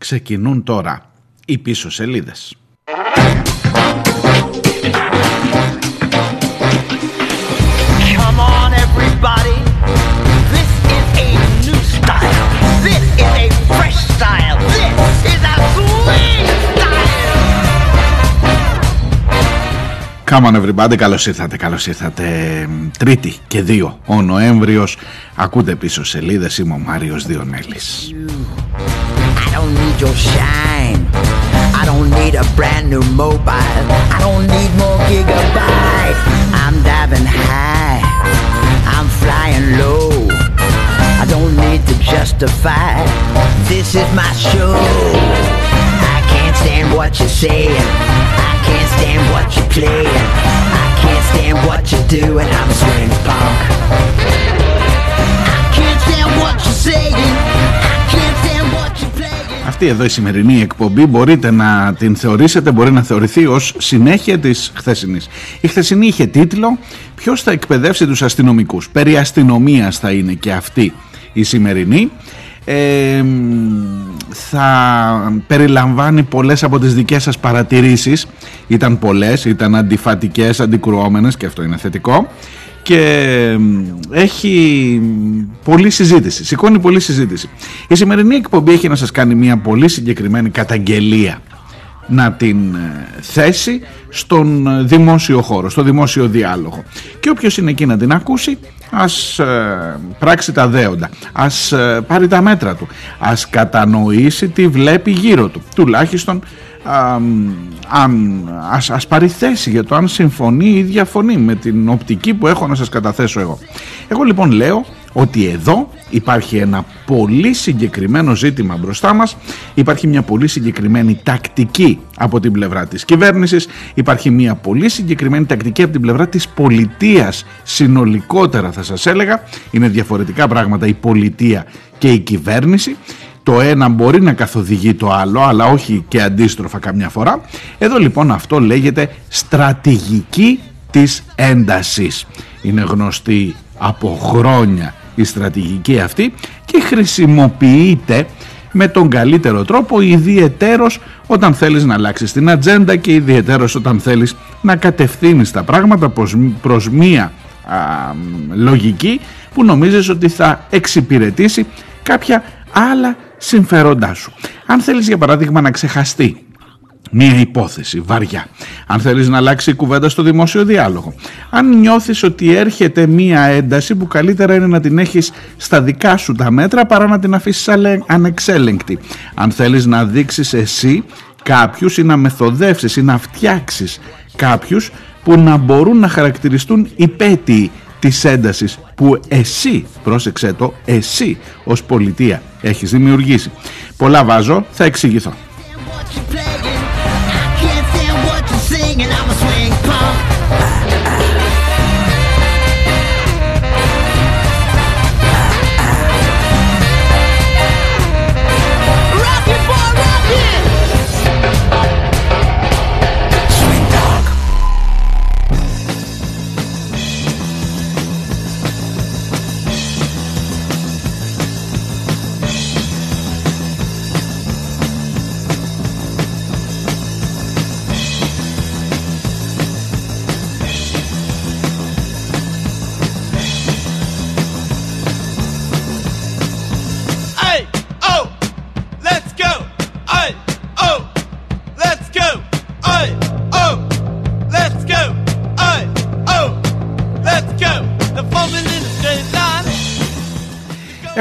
Ξεκινούν τώρα οι πίσω σελίδες. Come on, everybody. This is a new style. This is a fresh style. This is a swing style. Come on everybody, καλώς ήρθατε, καλώς ήρθατε. Τρίτη και δύο ο Νοέμβριος. Ακούτε πίσω σελίδες, είμαι ο Μάριος Διονέλης. I don't need your shine. I don't need a brand new mobile. I don't need more gigabyte. I'm diving high. I'm flying low. I don't need to justify. This is my show. I can't stand what you're saying. I can't stand what you're playing. I can't stand what you're doing. I'm swing punk. I can't stand what you're saying. Αυτή εδώ η σημερινή εκπομπή μπορείτε να την θεωρήσετε, μπορεί να θεωρηθεί ως συνέχεια της χθεσινής. Η χθεσινή είχε τίτλο «Ποιος θα εκπαιδεύσει τους αστυνομικούς». Περί αστυνομίας θα είναι και αυτή η σημερινή. Ε, θα περιλαμβάνει πολλές από τις δικές σας παρατηρήσεις ήταν πολλές, ήταν αντιφατικές, αντικρουόμενες και αυτό είναι θετικό και έχει πολλή συζήτηση, σηκώνει πολλή συζήτηση. Η σημερινή εκπομπή έχει να σας κάνει μια πολύ συγκεκριμένη καταγγελία να την ε, θέσει στον ε, δημόσιο χώρο, στο δημόσιο διάλογο. Και όποιος είναι εκεί να την ακούσει, ας ε, πράξει τα δέοντα, ας ε, πάρει τα μέτρα του, ας κατανοήσει τι βλέπει γύρω του. Τουλάχιστον α, αν, ας, ας πάρει θέση για το αν συμφωνεί ή διαφωνεί με την οπτική που έχω να σας καταθέσω εγώ. Εγώ λοιπόν λέω ότι εδώ υπάρχει ένα πολύ συγκεκριμένο ζήτημα μπροστά μας, υπάρχει μια πολύ συγκεκριμένη τακτική από την πλευρά της κυβέρνησης, υπάρχει μια πολύ συγκεκριμένη τακτική από την πλευρά της πολιτείας. Συνολικότερα θα σας έλεγα, είναι διαφορετικά πράγματα η πολιτεία και η κυβέρνηση, το ένα μπορεί να καθοδηγεί το άλλο αλλά όχι και αντίστροφα καμιά φορά. Εδώ λοιπόν αυτό λέγεται στρατηγική της έντασης. Είναι γνωστή από χρόνια η στρατηγική αυτή και χρησιμοποιείται με τον καλύτερο τρόπο ιδιαιτέρως όταν θέλεις να αλλάξεις την ατζέντα και ιδιαιτέρως όταν θέλεις να κατευθύνεις τα πράγματα προς, προς μία α, λογική που νομίζεις ότι θα εξυπηρετήσει κάποια άλλα συμφέροντά σου. Αν θέλεις για παράδειγμα να ξεχαστεί μία υπόθεση βαριά, αν θέλεις να αλλάξει η κουβέντα στο δημόσιο διάλογο, αν νιώθεις ότι έρχεται μία ένταση που καλύτερα είναι να την έχεις στα δικά σου τα μέτρα παρά να την αφήσεις αλε- ανεξέλεγκτη, αν θέλεις να δείξεις εσύ κάποιους ή να μεθοδεύσεις ή να φτιάξεις κάποιους που να μπορούν να χαρακτηριστούν υπέτειοι της έντασης που εσύ, πρόσεξέ το, εσύ ως πολιτεία έχεις δημιουργήσει. Πολλά βάζω, θα εξηγηθώ.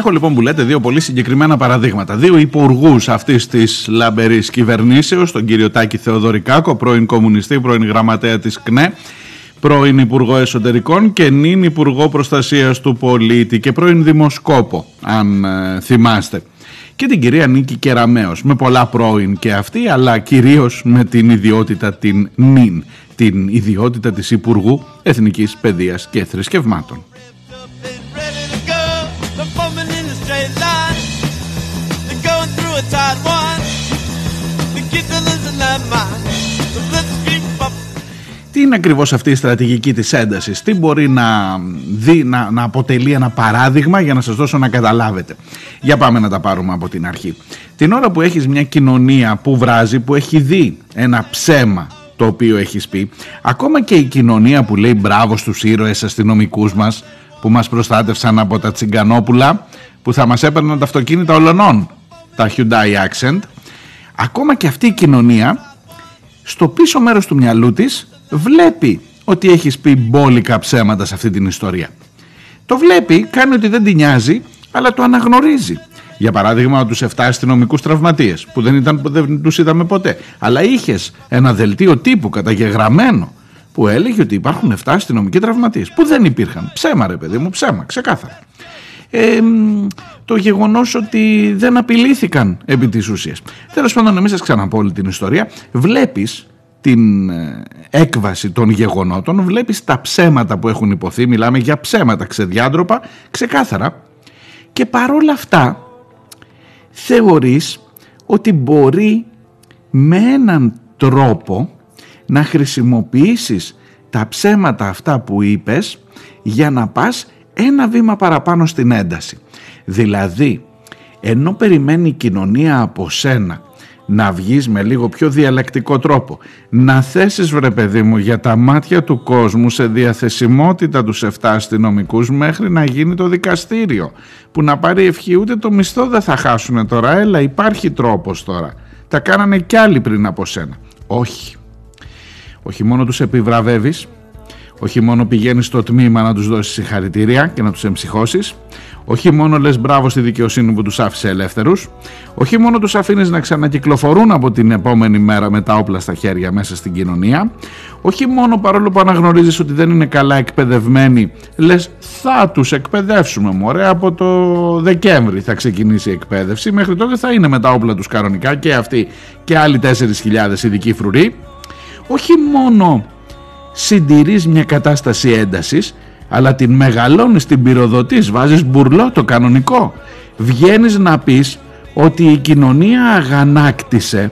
Έχω λοιπόν που λέτε δύο πολύ συγκεκριμένα παραδείγματα. Δύο υπουργούς αυτής της λαμπερής κυβερνήσεως, τον κύριο Τάκη Θεοδωρικάκο, πρώην κομμουνιστή, πρώην γραμματέα της ΚΝΕ, πρώην Υπουργό Εσωτερικών και νυν Υπουργό Προστασίας του Πολίτη και πρώην Δημοσκόπο, αν ε, θυμάστε. Και την κυρία Νίκη Κεραμέως, με πολλά πρώην και αυτή, αλλά κυρίως με την ιδιότητα την νυν, την ιδιότητα της Υπουργού Εθνικής Παιδείας και Θρησκευμάτων. Τι είναι ακριβώς αυτή η στρατηγική της έντασης, τι μπορεί να, δει, να, να αποτελεί ένα παράδειγμα για να σας δώσω να καταλάβετε; Για πάμε να τα πάρουμε από την αρχή. Την ώρα που έχεις μια κοινωνία που βράζει, που έχει δει ένα ψέμα το οποίο έχεις πει, ακόμα και η κοινωνία που λέει μπράβο στους ήρωες αστυνομικούς μας, που μας προστάτευσαν από τα τσιγκανόπουλα, που θα μας έπαιρναν τα αυτοκίνητα ολονών, τα Hyundai Accent, ακόμα και αυτή η κοινωνία, στο πίσω μέρος του μυαλού της, βλέπει ότι έχεις πει μπόλικα ψέματα σε αυτή την ιστορία. Το βλέπει, κάνει ότι δεν την νοιάζει, αλλά το αναγνωρίζει. Για παράδειγμα, τους 7 αστυνομικούς τραυματίες, που δεν, ήταν, δεν τους είδαμε ποτέ. Αλλά είχες ένα δελτίο τύπου καταγεγραμμένο που έλεγε ότι υπάρχουν 7 αστυνομικοί τραυματίες. Που δεν υπήρχαν. Ψέμα, ρε παιδί μου, ψέμα, ξεκάθαρα. Ε, το γεγονός ότι δεν απειλήθηκαν επί της ουσίας. Τέλος πάντων, να μην σας ξαναπώ όλη την ιστορία. Βλέπεις την ε, έκβαση των γεγονότων, βλέπεις τα ψέματα που έχουν υποθεί, μιλάμε για ψέματα ξεδιάντροπα, ξεκάθαρα. Και παρόλα αυτά θεωρείς ότι μπορεί με έναν τρόπο να χρησιμοποιήσεις τα ψέματα αυτά που είπες για να πας ένα βήμα παραπάνω στην ένταση. Δηλαδή, ενώ περιμένει η κοινωνία από σένα να βγεις με λίγο πιο διαλεκτικό τρόπο, να θέσεις βρε παιδί μου για τα μάτια του κόσμου σε διαθεσιμότητα τους 7 αστυνομικούς μέχρι να γίνει το δικαστήριο, που να πάρει ευχή ούτε το μισθό δεν θα χάσουν τώρα, έλα υπάρχει τρόπος τώρα, τα κάνανε κι άλλοι πριν από σένα. Όχι, όχι μόνο τους επιβραβεύεις, όχι μόνο πηγαίνεις στο τμήμα να τους δώσεις συγχαρητήρια και να τους εμψυχώσεις, όχι μόνο λες μπράβο στη δικαιοσύνη που τους άφησε ελεύθερους, όχι μόνο τους αφήνεις να ξανακυκλοφορούν από την επόμενη μέρα με τα όπλα στα χέρια μέσα στην κοινωνία, όχι μόνο παρόλο που αναγνωρίζεις ότι δεν είναι καλά εκπαιδευμένοι, λες θα τους εκπαιδεύσουμε μωρέ, από το Δεκέμβρη θα ξεκινήσει η εκπαίδευση, μέχρι τότε θα είναι με τα όπλα τους κανονικά και αυτοί και άλλοι 4.000 ειδικοί φρουροί, όχι μόνο συντηρείς μια κατάσταση έντασης, αλλά την μεγαλώνεις, την πυροδοτείς, βάζεις μπουρλό το κανονικό. Βγαίνεις να πεις ότι η κοινωνία αγανάκτησε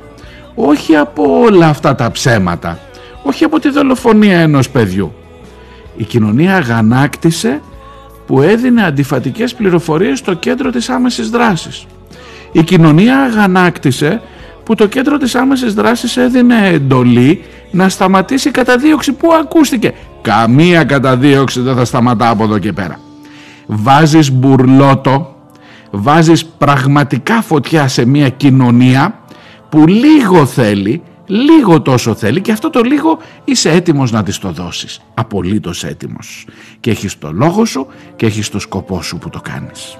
όχι από όλα αυτά τα ψέματα, όχι από τη δολοφονία ενός παιδιού. Η κοινωνία αγανάκτησε που έδινε αντιφατικές πληροφορίες στο κέντρο της άμεσης δράσης. Η κοινωνία αγανάκτησε που το κέντρο της άμεσης δράσης έδινε εντολή να σταματήσει η καταδίωξη που ακούστηκε. Καμία καταδίωξη δεν θα σταματά από εδώ και πέρα. Βάζεις μπουρλότο, βάζεις πραγματικά φωτιά σε μια κοινωνία που λίγο θέλει, λίγο τόσο θέλει και αυτό το λίγο είσαι έτοιμος να της το δώσεις. Απολύτως έτοιμος. Και έχεις το λόγο σου και έχεις το σκοπό σου που το κάνεις.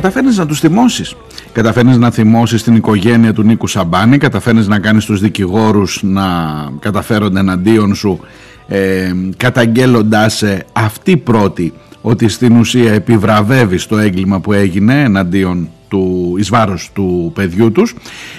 Καταφέρνεις να τους θυμώσεις. Καταφέρνεις να θυμώσεις την οικογένεια του Νίκου Σαμπάνη, καταφέρνεις να κάνεις τους δικηγόρους να καταφέρονται εναντίον σου ε, καταγγέλλοντάς σε αυτή πρώτη ότι στην ουσία επιβραβεύεις το έγκλημα που έγινε εναντίον του, εις βάρος του παιδιού τους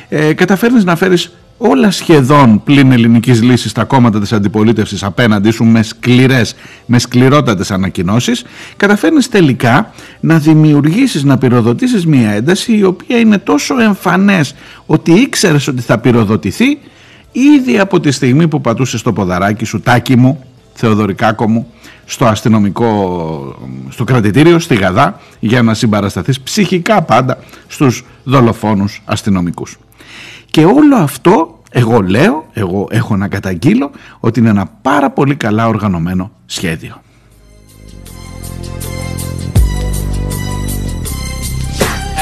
ε, καταφέρνεις να φέρεις όλα σχεδόν πλην ελληνικής λύσης τα κόμματα της αντιπολίτευσης απέναντί σου με σκληρές, με σκληρότατες ανακοινώσεις καταφέρνεις τελικά να δημιουργήσεις, να πυροδοτήσεις μια ένταση η οποία είναι τόσο εμφανές ότι ήξερες ότι θα πυροδοτηθεί ήδη από τη στιγμή που πατούσες το ποδαράκι σου τάκι μου, Θεοδωρικάκο μου στο αστυνομικό, στο κρατητήριο, στη Γαδά για να συμπαρασταθείς ψυχικά πάντα στους δολοφόνους αστυνομικούς. Και όλο αυτό Εγώ λέω, εγώ έχω να καταγγείλω ότι είναι ένα πάρα πολύ καλά οργανωμένο σχέδιο.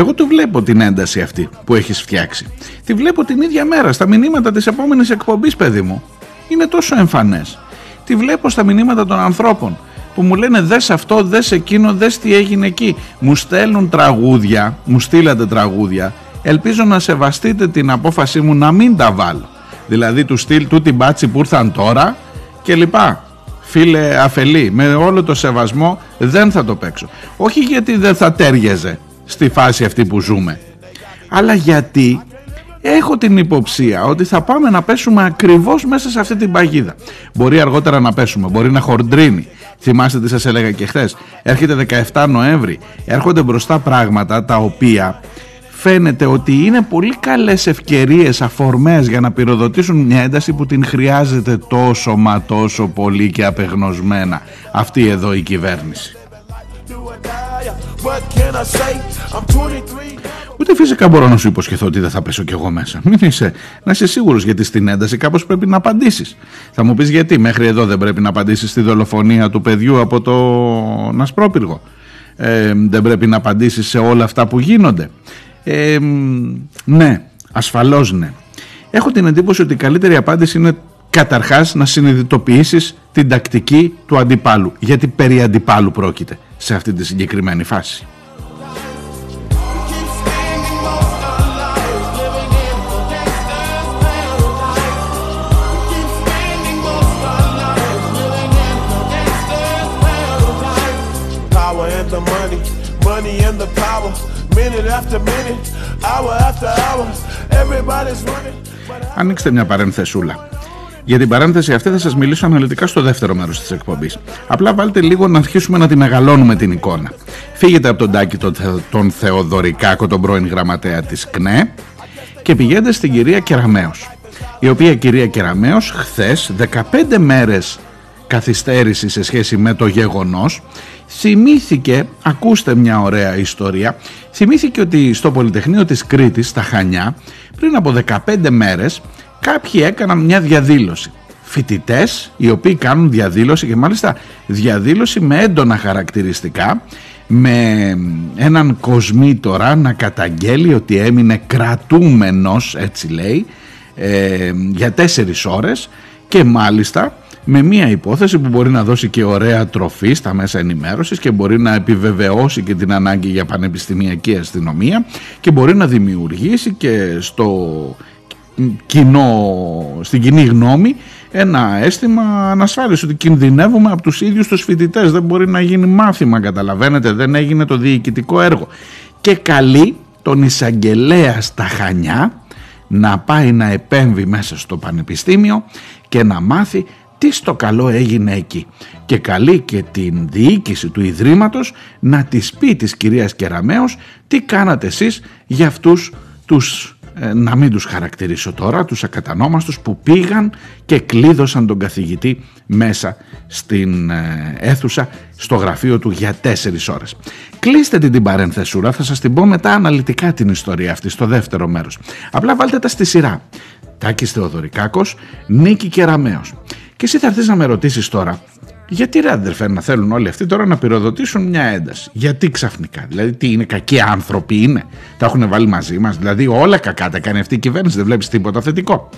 Εγώ το βλέπω την ένταση αυτή που έχεις φτιάξει. Τη βλέπω την ίδια μέρα στα μηνύματα της επόμενης εκπομπής, παιδί μου. Είναι τόσο εμφανές. Τη βλέπω στα μηνύματα των ανθρώπων που μου λένε δες αυτό, δες εκείνο, δες τι έγινε εκεί. Μου στέλνουν τραγούδια, μου στείλατε τραγούδια. Ελπίζω να σεβαστείτε την απόφασή μου να μην τα βάλω. Δηλαδή του στυλ του την μπάτσι που ήρθαν τώρα και λοιπά. Φίλε αφελή, με όλο το σεβασμό δεν θα το παίξω. Όχι γιατί δεν θα τέριαζε στη φάση αυτή που ζούμε. Αλλά γιατί έχω την υποψία ότι θα πάμε να πέσουμε ακριβώς μέσα σε αυτή την παγίδα. Μπορεί αργότερα να πέσουμε, μπορεί να χορντρίνει. Θυμάστε τι σας έλεγα και χθες. Έρχεται 17 Νοέμβρη, έρχονται μπροστά πράγματα τα οποία φαίνεται ότι είναι πολύ καλές ευκαιρίες, αφορμές για να πυροδοτήσουν μια ένταση που την χρειάζεται τόσο μα τόσο πολύ και απεγνωσμένα αυτή εδώ η κυβέρνηση. Ούτε φυσικά μπορώ να σου υποσχεθώ ότι δεν θα πέσω κι εγώ μέσα. Μην είσαι, να είσαι σίγουρος γιατί στην ένταση κάπως πρέπει να απαντήσεις. Θα μου πεις γιατί μέχρι εδώ δεν πρέπει να απαντήσεις στη δολοφονία του παιδιού από το Νασπρόπυργο. Ε, δεν πρέπει να απαντήσεις σε όλα αυτά που γίνονται. Ε, ναι, ασφαλώς ναι. Έχω την εντύπωση ότι η καλύτερη απάντηση είναι καταρχάς να συνειδητοποιήσεις την τακτική του αντιπάλου. Γιατί περί αντιπάλου πρόκειται σε αυτή τη συγκεκριμένη φάση. Power and the money, money and the power. Minute after minute, hour after hour, everybody's running. But I Ανοίξτε μια παρένθεσούλα. Για την παρένθεση αυτή θα σας μιλήσω αναλυτικά στο δεύτερο μέρος της εκπομπής. Απλά βάλτε λίγο να αρχίσουμε να τη μεγαλώνουμε την εικόνα. Φύγετε από τον Τάκη τον, Θε- τον Θεοδωρικάκο, τον πρώην γραμματέα της ΚΝΕ και πηγαίνετε στην κυρία Κεραμέως. Η οποία κυρία Κεραμέως χθες 15 μέρες καθυστέρηση σε σχέση με το γεγονός θυμήθηκε, ακούστε μια ωραία ιστορία θυμήθηκε ότι στο Πολυτεχνείο της Κρήτης στα Χανιά πριν από 15 μέρες κάποιοι έκαναν μια διαδήλωση. Φοιτητές οι οποίοι κάνουν διαδήλωση και μάλιστα διαδήλωση με έντονα χαρακτηριστικά με έναν κοσμήτορα να καταγγέλει ότι έμεινε κρατούμενος έτσι λέει ε, για τέσσερις ώρες και μάλιστα με μια υπόθεση που μπορεί να δώσει και ωραία τροφή στα μέσα ενημέρωσης και μπορεί να επιβεβαιώσει και την ανάγκη για πανεπιστημιακή αστυνομία και μπορεί να δημιουργήσει και στο κοινό, στην κοινή γνώμη ένα αίσθημα ανασφάλιση ότι κινδυνεύουμε από τους ίδιους τους φοιτητές. Δεν μπορεί να γίνει μάθημα καταλαβαίνετε δεν έγινε το διοικητικό έργο. Και καλεί τον εισαγγελέα στα Χανιά να πάει να επέμβει μέσα στο πανεπιστήμιο και να μάθει τι στο καλό έγινε εκεί. Και καλεί και την διοίκηση του Ιδρύματος να της πει της κυρίας Κεραμέως τι κάνατε εσείς για αυτούς τους ε, να μην τους χαρακτηρίσω τώρα, τους ακατανόμαστους που πήγαν και κλείδωσαν τον καθηγητή μέσα στην ε, αίθουσα στο γραφείο του για τέσσερις ώρες. Κλείστε την την παρένθεσούρα, θα σας την πω μετά αναλυτικά την ιστορία αυτή στο δεύτερο μέρος. Απλά βάλτε τα στη σειρά. Τάκης Θεοδωρικάκος, Νίκη Κεραμέως. Και εσύ θα έρθεις να με ρωτήσεις τώρα, γιατί ρε αδερφέ να θέλουν όλοι αυτοί τώρα να πυροδοτήσουν μια ένταση; Γιατί ξαφνικά. Δηλαδή τι είναι κακοί άνθρωποι είναι; Τα έχουν βάλει μαζί μας. Δηλαδή όλα κακά τα κάνει αυτή η κυβέρνηση. Δεν βλέπεις τίποτα θετικό.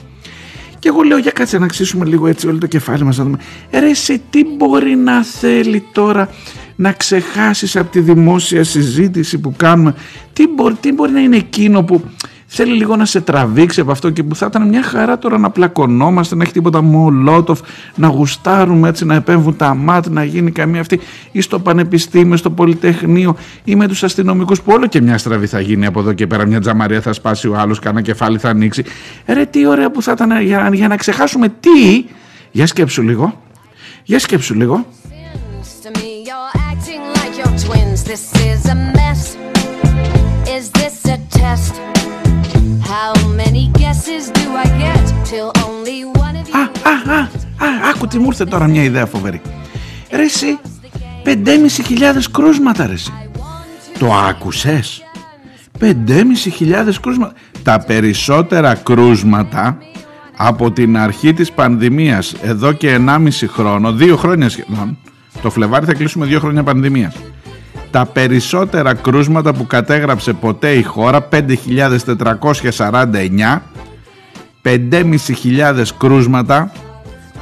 Και εγώ λέω για κάτσε να αξίσουμε λίγο έτσι όλο το κεφάλι μας να δούμε. «Ε, Ρε εσύ τι μπορεί να θέλει τώρα να ξεχάσεις από τη δημόσια συζήτηση που κάνουμε; Τι μπορεί, τι μπορεί να είναι εκείνο που Θέλει λίγο να σε τραβήξει από αυτό και που θα ήταν μια χαρά τώρα να πλακωνόμαστε, να έχει τίποτα μολότοφ, να γουστάρουμε έτσι, να επέμβουν τα μάτια, να γίνει καμία αυτή ή στο πανεπιστήμιο, στο πολυτεχνείο ή με τους αστυνομικούς που όλο και μια στραβή θα γίνει από εδώ και πέρα. Μια τζαμαρία θα σπάσει ο άλλος, κανένα κεφάλι θα ανοίξει. Ρε, τι ωραία που θα ήταν για, για να ξεχάσουμε τι. Για σκέψου λίγο. Για σκέψου λίγο. To me, you're acting like you're twins. This is a mess. Is this a test? Α, you? α, α, α, άκου τι μου ήρθε τώρα μια ιδέα φοβερή. Ρε εσύ, 5.500 κρούσματα ρε εσύ. Το άκουσες; 5.500 κρούσματα. Τα περισσότερα κρούσματα από την αρχή της πανδημίας εδώ και 1,5 χρόνο, δύο χρόνια σχεδόν, το Φλεβάρι θα κλείσουμε δύο χρόνια πανδημίας. Τα περισσότερα κρούσματα που κατέγραψε ποτέ η χώρα, 5.449, 5.500 κρούσματα,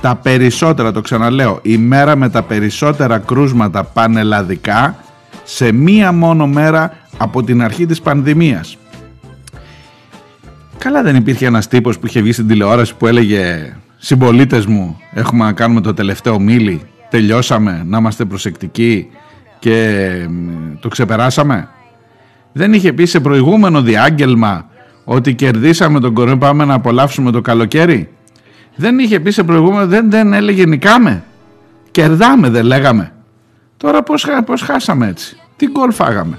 τα περισσότερα, το ξαναλέω, η μέρα με τα περισσότερα κρούσματα πανελλαδικά σε μία μόνο μέρα από την αρχή της πανδημίας. Καλά δεν υπήρχε ένας τύπος που είχε βγει στην τηλεόραση που έλεγε συμπολίτες μου έχουμε να κάνουμε το τελευταίο μίλι, τελειώσαμε, να είμαστε προσεκτικοί και μ, το ξεπεράσαμε. Δεν είχε πει σε προηγούμενο διάγγελμα ότι κερδίσαμε τον κορονοϊό πάμε να απολαύσουμε το καλοκαίρι. Δεν είχε πει σε προηγούμενο, δεν, δεν έλεγε νικάμε. Κερδάμε δεν λέγαμε. Τώρα πώς, χα- πώς χάσαμε έτσι. Τι γκολ φάγαμε.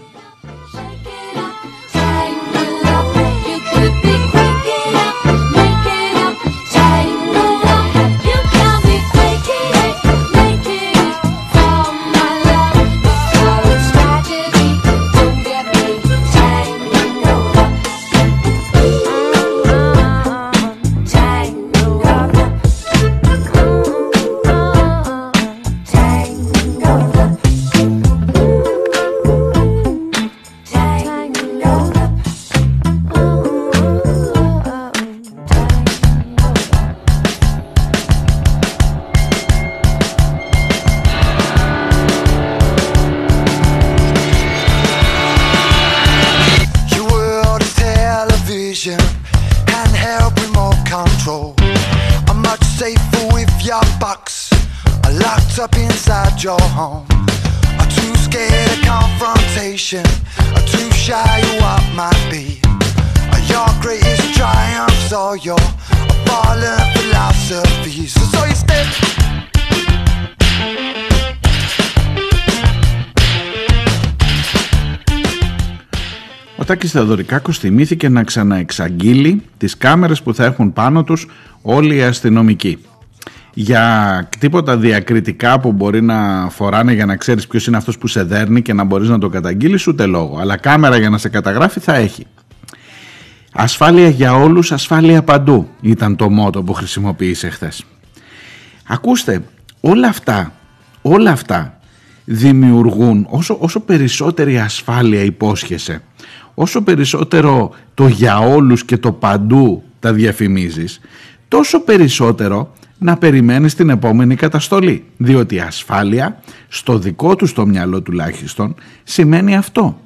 Θεοδωρικάκος θυμήθηκε να ξαναεξαγγείλει τις κάμερες που θα έχουν πάνω τους όλοι οι αστυνομικοί. Για τίποτα διακριτικά που μπορεί να φοράνε για να ξέρεις ποιος είναι αυτός που σε δέρνει και να μπορείς να το καταγγείλεις ούτε λόγο. Αλλά κάμερα για να σε καταγράφει θα έχει. Ασφάλεια για όλους, ασφάλεια παντού ήταν το μότο που χρησιμοποίησε χθες. Ακούστε, όλα αυτά, όλα αυτά δημιουργούν όσο, όσο περισσότερη ασφάλεια υπόσχεσαι, όσο περισσότερο το για όλους και το παντού τα διαφημίζεις, τόσο περισσότερο να περιμένεις την επόμενη καταστολή. Διότι η ασφάλεια, στο δικό τους το μυαλό τουλάχιστον, σημαίνει αυτό.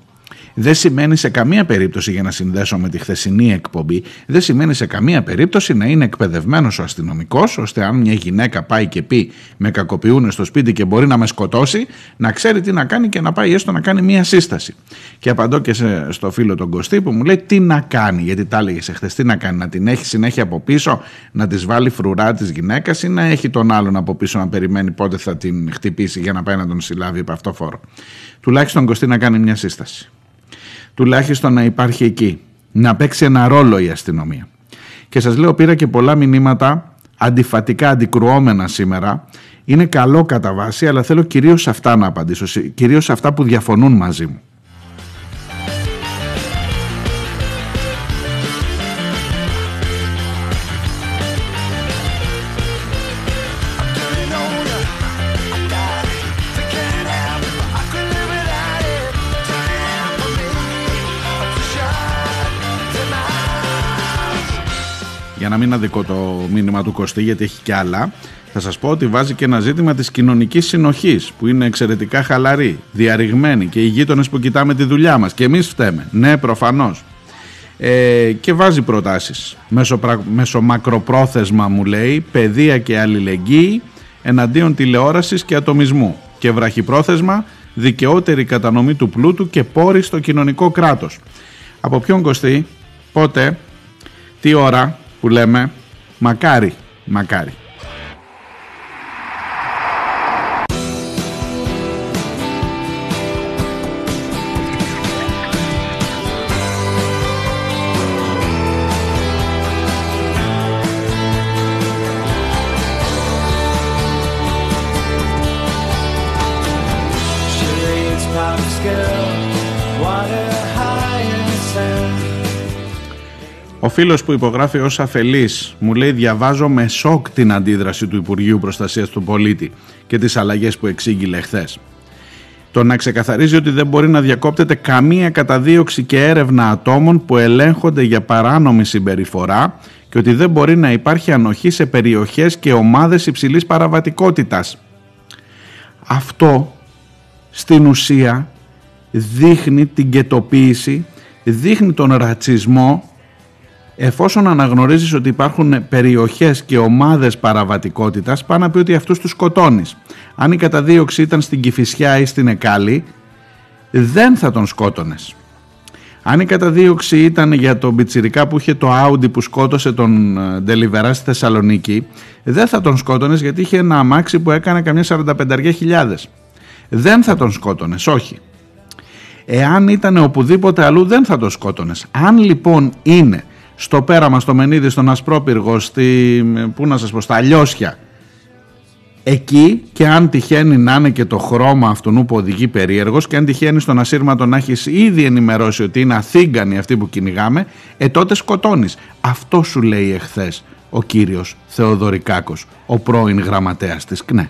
Δεν σημαίνει σε καμία περίπτωση για να συνδέσω με τη χθεσινή εκπομπή, δεν σημαίνει σε καμία περίπτωση να είναι εκπαιδευμένος ο αστυνομικός, ώστε αν μια γυναίκα πάει και πει με κακοποιούν στο σπίτι και μπορεί να με σκοτώσει, να ξέρει τι να κάνει και να πάει έστω να κάνει μια σύσταση. Και απαντώ και σε, στο φίλο τον Κωστή που μου λέει τι να κάνει, γιατί τα έλεγε χθες, τι να κάνει, να την έχει συνέχεια από πίσω, να της βάλει φρουρά της γυναίκας ή να έχει τον άλλον από πίσω να περιμένει πότε θα την χτυπήσει για να πάει να τον συλλάβει από αυτό φόρο. Τουλάχιστον Κωστή να κάνει μια σύσταση τουλάχιστον να υπάρχει εκεί. Να παίξει ένα ρόλο η αστυνομία. Και σας λέω πήρα και πολλά μηνύματα αντιφατικά, αντικρουόμενα σήμερα. Είναι καλό κατά βάση, αλλά θέλω κυρίως σε αυτά να απαντήσω. σε- Κυρίως σε αυτά που διαφωνούν μαζί μου. Για να μην αδικό το μήνυμα του Κωστή, γιατί έχει κι άλλα, θα σας πω ότι βάζει και ένα ζήτημα της κοινωνικής συνοχής, που είναι εξαιρετικά χαλαρή, διαρριγμένη και οι γείτονες που κοιτάμε τη δουλειά μας. Και εμείς φταίμε. Ναι, προφανώς. ε, και βάζει προτάσεις. Μεσοπρα... Μεσομακροπρόθεσμα μου λέει, παιδεία και αλληλεγγύη εναντίον τηλεόρασης και ατομισμού και βραχυπρόθεσμα δικαιότερη κατανομή του πλούτου και πόρη στο κοινωνικό κράτος. Από ποιον κοστί, πότε, τι ώρα που λέμε, μακάρι, μακάρι. Ο φίλος που υπογράφει ως αφελής μου λέει διαβάζω με σοκ την αντίδραση του Υπουργείου Προστασίας του Πολίτη και τις αλλαγές που εξήγηλε χθες. Το να ξεκαθαρίζει ότι δεν μπορεί να διακόπτεται καμία καταδίωξη και έρευνα ατόμων που ελέγχονται για παράνομη συμπεριφορά και ότι δεν μπορεί να υπάρχει ανοχή σε περιοχές και ομάδες υψηλής παραβατικότητας. Αυτό στην ουσία δείχνει την κετοποίηση, δείχνει τον ρατσισμό εφόσον αναγνωρίζεις ότι υπάρχουν περιοχές και ομάδες παραβατικότητας πάνε να πει ότι αυτούς τους σκοτώνεις. Αν η καταδίωξη ήταν στην Κηφισιά ή στην Εκάλη δεν θα τον σκότωνες. Αν η καταδίωξη ήταν για τον Πιτσιρικά που είχε το Audi που σκότωσε τον ε, Ντελιβερά στη Θεσσαλονίκη δεν θα τον σκότωνες γιατί είχε ένα αμάξι που έκανε καμιά 45 χιλιάδες. Δεν θα τον σκότωνες, όχι. Εάν ήταν οπουδήποτε αλλού δεν θα το σκότωνες. Αν λοιπόν είναι στο πέραμα, στο Μενίδη, στον Ασπρόπυργο, στη, πού να σας πω, στα Λιώσια, εκεί και αν τυχαίνει να είναι και το χρώμα αυτού που οδηγεί περίεργος και αν τυχαίνει στον ασύρματο να έχεις ήδη ενημερώσει ότι είναι αθήγκανοι αυτοί που κυνηγάμε, ε τότε σκοτώνεις. Αυτό σου λέει εχθές ο κύριος Θεοδωρικάκος, ο πρώην γραμματέας της ΚΝΕ.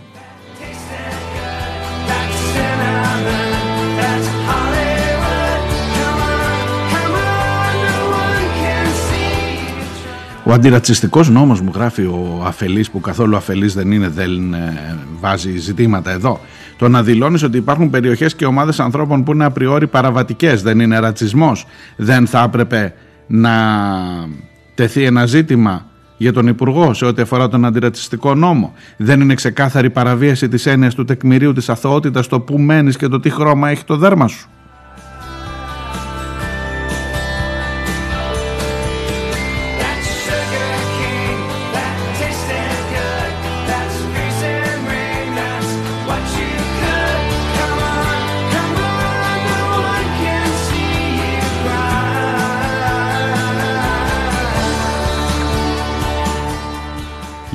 Ο αντιρατσιστικός νόμος μου γράφει ο αφελής που καθόλου αφελής δεν είναι, δεν ε, βάζει ζητήματα εδώ. Το να δηλώνεις ότι υπάρχουν περιοχές και ομάδες ανθρώπων που είναι απριόρι παραβατικές δεν είναι ρατσισμός. Δεν θα έπρεπε να τεθεί ένα ζήτημα για τον Υπουργό σε ό,τι αφορά τον αντιρατσιστικό νόμο. Δεν είναι ξεκάθαρη παραβίαση της έννοιας του τεκμηρίου της αθωότητας το που μένεις και το τι χρώμα έχει το δέρμα σου.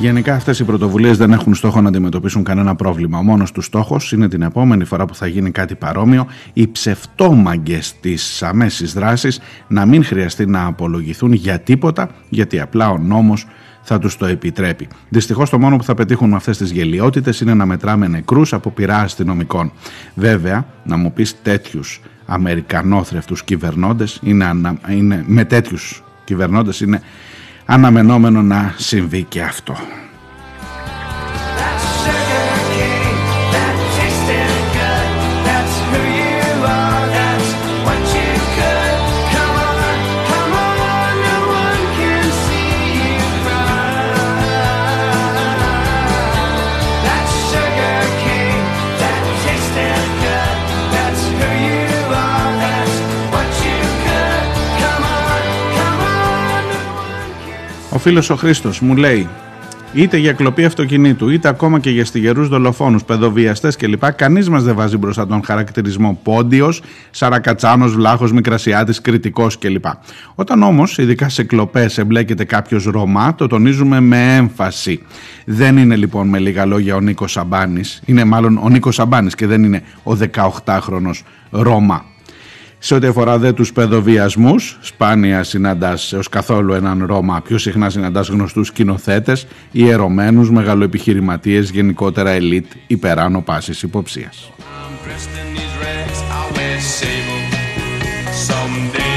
Γενικά αυτές οι πρωτοβουλίες δεν έχουν στόχο να αντιμετωπίσουν κανένα πρόβλημα. Ο μόνος τους στόχος είναι την επόμενη φορά που θα γίνει κάτι παρόμοιο οι ψευτόμαγκες της αμέσης δράσης να μην χρειαστεί να απολογηθούν για τίποτα γιατί απλά ο νόμος θα τους το επιτρέπει. Δυστυχώς το μόνο που θα πετύχουν με αυτές τις γελιότητες είναι να μετράμε νεκρούς από πειρά αστυνομικών. Βέβαια, να μου πεις τέτοιους αμερικανόθρευτους κυβερνώντες είναι, ανα- είναι, με τέτοιους κυβερνώντες είναι αναμενόμενο να συμβεί και αυτό. Φίλος ο Χρήστος μου λέει είτε για κλοπή αυτοκινήτου είτε ακόμα και για στιγερούς δολοφόνους, παιδοβιαστές κλπ. Κανείς μας δεν βάζει μπροστά τον χαρακτηρισμό πόντιος, σαρακατσάνος, βλάχος, μικρασιάτης, κριτικός κλπ. Όταν όμως, ειδικά σε κλοπές, εμπλέκεται κάποιος Ρωμά, το τονίζουμε με έμφαση. Δεν είναι λοιπόν με λίγα λόγια ο Νίκος Σαμπάνης, είναι μάλλον ο Νίκος Σαμπάνης και δεν είναι ο 18χρονος Ρώμα. Σε ό,τι αφορά δε τους παιδοβιασμούς, σπάνια συναντάς έως καθόλου έναν Ρώμα, πιο συχνά συναντάς γνωστούς σκηνοθέτες, ιερωμένους, μεγαλοεπιχειρηματίες, γενικότερα ελίτ, υπεράνω πάσης υποψίας. I'm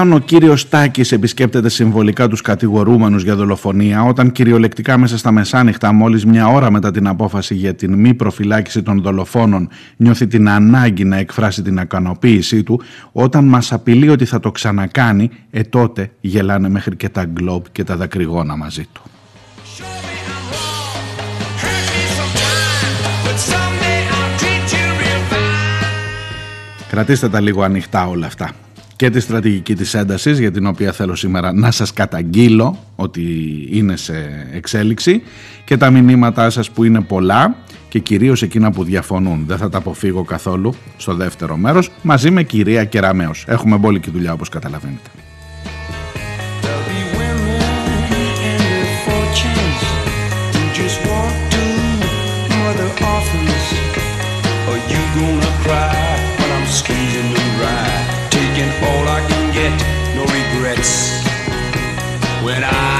όταν ο κύριος Τάκης επισκέπτεται συμβολικά τους κατηγορούμενους για δολοφονία, όταν κυριολεκτικά μέσα στα μεσάνυχτα μόλις μια ώρα μετά την απόφαση για την μη προφυλάκηση των δολοφόνων νιώθει την ανάγκη να εκφράσει την ικανοποίησή του, όταν μας απειλεί ότι θα το ξανακάνει, ε τότε γελάνε μέχρι και τα γκλόμπ και τα δακρυγόνα μαζί του. Κρατήστε τα λίγο ανοιχτά όλα αυτά και τη στρατηγική της έντασης για την οποία θέλω σήμερα να σας καταγγείλω ότι είναι σε εξέλιξη και τα μηνύματά σας που είναι πολλά και κυρίως εκείνα που διαφωνούν. Δεν θα τα αποφύγω καθόλου στο δεύτερο μέρος μαζί με κυρία Κεραμέως. Έχουμε μπόλικη δουλειά όπως καταλαβαίνετε. taking all I can get, no regrets. When I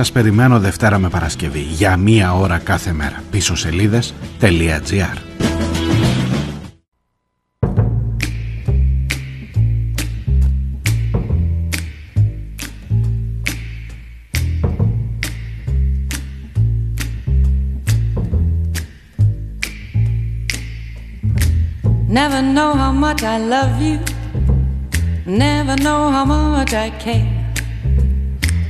Σας περιμένω Δευτέρα με Παρασκευή για μία ώρα κάθε μέρα. Πίσω σελίδες.gr Never know how much I love you. Never know how much I care.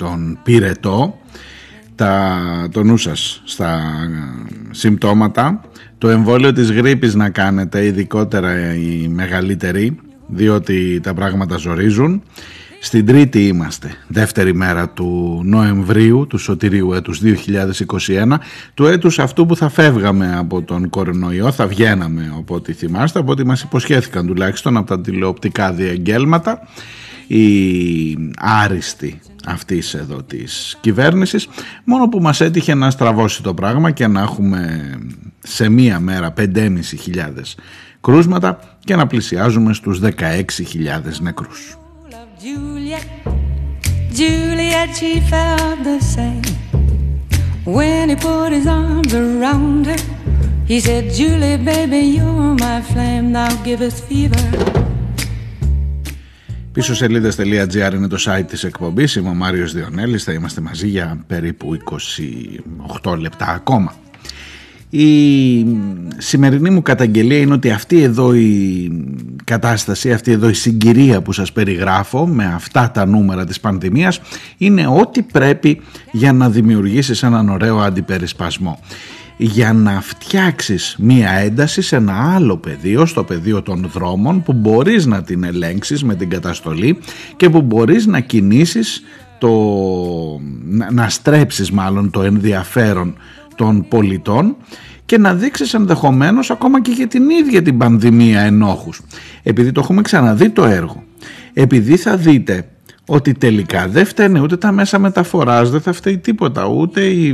τον πυρετό τα, το νου σας στα ε, συμπτώματα. Το εμβόλιο της γρήπης να κάνετε ειδικότερα οι μεγαλύτεροι διότι τα πράγματα ζορίζουν. Στην τρίτη είμαστε, δεύτερη μέρα του Νοεμβρίου, του σωτηρίου έτους 2021, του έτους αυτού που θα φεύγαμε από τον κορονοϊό, θα βγαίναμε από ό,τι θυμάστε, από ό,τι μας υποσχέθηκαν τουλάχιστον από τα τηλεοπτικά διαγγέλματα, οι άριστοι αυτής εδώ της κυβέρνησης, μόνο που μας έτυχε να στραβώσει το πράγμα και να έχουμε σε μία μέρα 5.500 κρούσματα και να πλησιάζουμε στους 16.000 νεκρούς. of Juliet. Juliet, she felt the same. When he put his arms around her, he said, Julie, baby, you're my flame, now give us fever. Πίσω σελίδες.gr είναι το site της εκπομπής. Είμαι ο Μάριος Διονέλης. Θα είμαστε μαζί για περίπου 28 λεπτά ακόμα. Η σημερινή μου καταγγελία είναι ότι αυτή εδώ η κατάσταση, αυτή εδώ η συγκυρία που σας περιγράφω με αυτά τα νούμερα της πανδημίας είναι ό,τι πρέπει για να δημιουργήσεις έναν ωραίο αντιπερισπασμό για να φτιάξεις μία ένταση σε ένα άλλο πεδίο, στο πεδίο των δρόμων που μπορείς να την ελέγξεις με την καταστολή και που μπορείς να κινήσεις το, να, να στρέψεις μάλλον το ενδιαφέρον των πολιτών και να δείξεις ενδεχομένως ακόμα και για την ίδια την πανδημία ενόχους. Επειδή το έχουμε ξαναδεί το έργο, επειδή θα δείτε ότι τελικά δεν φταίνε ούτε τα μέσα μεταφοράς, δεν θα φταίει τίποτα, ούτε οι,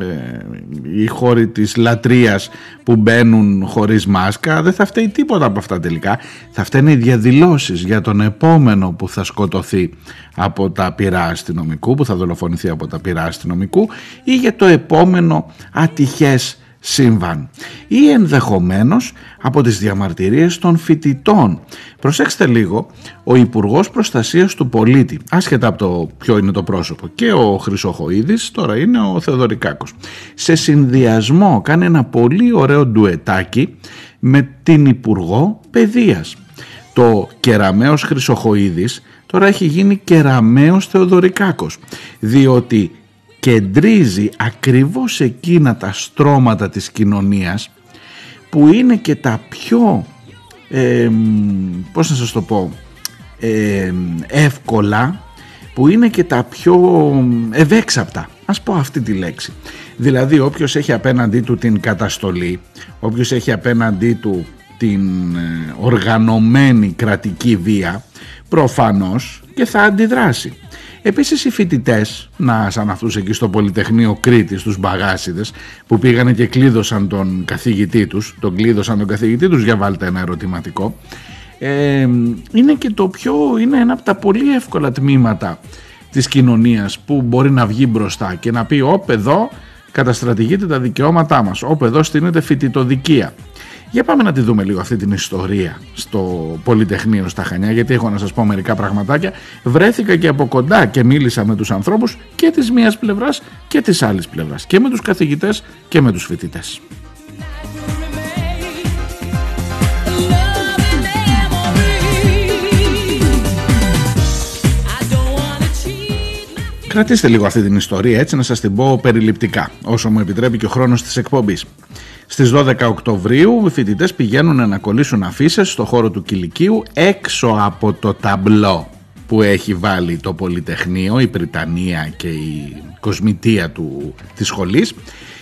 ε, οι χώροι της λατρείας που μπαίνουν χωρίς μάσκα, δεν θα φταίει τίποτα από αυτά τελικά. Θα φταίνε οι διαδηλώσεις για τον επόμενο που θα σκοτωθεί από τα πυρά αστυνομικού, που θα δολοφονηθεί από τα πυρά αστυνομικού ή για το επόμενο ατυχές σύμβαν ή ενδεχομένως από τις διαμαρτυρίες των φοιτητών. Προσέξτε λίγο, ο Υπουργός Προστασίας του Πολίτη, άσχετα από το ποιο είναι το πρόσωπο, και ο Χρυσοχοίδης, τώρα είναι ο Θεοδωρικάκος, σε συνδυασμό κάνει ένα πολύ ωραίο ντουετάκι με την Υπουργό Παιδείας. Το Κεραμέως Χρυσοχοίδης τώρα έχει γίνει Κεραμέως Θεοδωρικάκος, διότι κεντρίζει ακριβώς εκείνα τα στρώματα της κοινωνίας που είναι και τα πιο ε, πώς να σας το πω ε, εύκολα που είναι και τα πιο ευέξαπτα. Ας πω αυτή τη λέξη. Δηλαδή όποιος έχει απέναντί του την καταστολή όποιος έχει απέναντί του την ε, οργανωμένη κρατική βία προφανώς και θα αντιδράσει Επίσης οι φοιτητές, να σαν αυτούς εκεί στο Πολυτεχνείο Κρήτης, τους μπαγάσιδες, που πήγανε και κλείδωσαν τον καθηγητή τους, τον κλείδωσαν τον καθηγητή τους, για βάλτε ένα ερωτηματικό, ε, είναι και το πιο, είναι ένα από τα πολύ εύκολα τμήματα της κοινωνίας που μπορεί να βγει μπροστά και να πει όπ εδώ καταστρατηγείται τα δικαιώματά μας, όπ εδώ στείνεται φοιτητοδικία. Για πάμε να τη δούμε λίγο αυτή την ιστορία στο Πολυτεχνείο στα Χανιά, γιατί έχω να σας πω μερικά πραγματάκια. Βρέθηκα και από κοντά και μίλησα με τους ανθρώπους και της μίας πλευράς και της άλλης πλευράς. Και με τους καθηγητές και με τους φοιτητές. Κρατήστε λίγο αυτή την ιστορία έτσι να σας την πω περιληπτικά όσο μου επιτρέπει και ο χρόνος της εκπομπής. Στις 12 Οκτωβρίου οι φοιτητές πηγαίνουν να κολλήσουν αφίσες στο χώρο του Κηλικίου έξω από το ταμπλό που έχει βάλει το Πολυτεχνείο, η Πριτανία και η κοσμητεία του, της σχολής.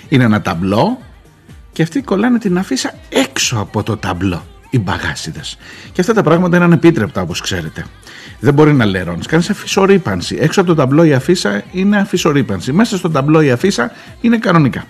Είναι ένα ταμπλό και αυτοί κολλάνε την αφίσα έξω από το ταμπλό οι μπαγάσιδες. Και αυτά τα πράγματα είναι ανεπίτρεπτα όπως ξέρετε. Δεν μπορεί να λερώνεις. Κάνεις αφισορύπανση. Έξω από το ταμπλό η αφίσα είναι αφισορύπανση. Μέσα στο ταμπλό η αφίσα είναι κανονικά.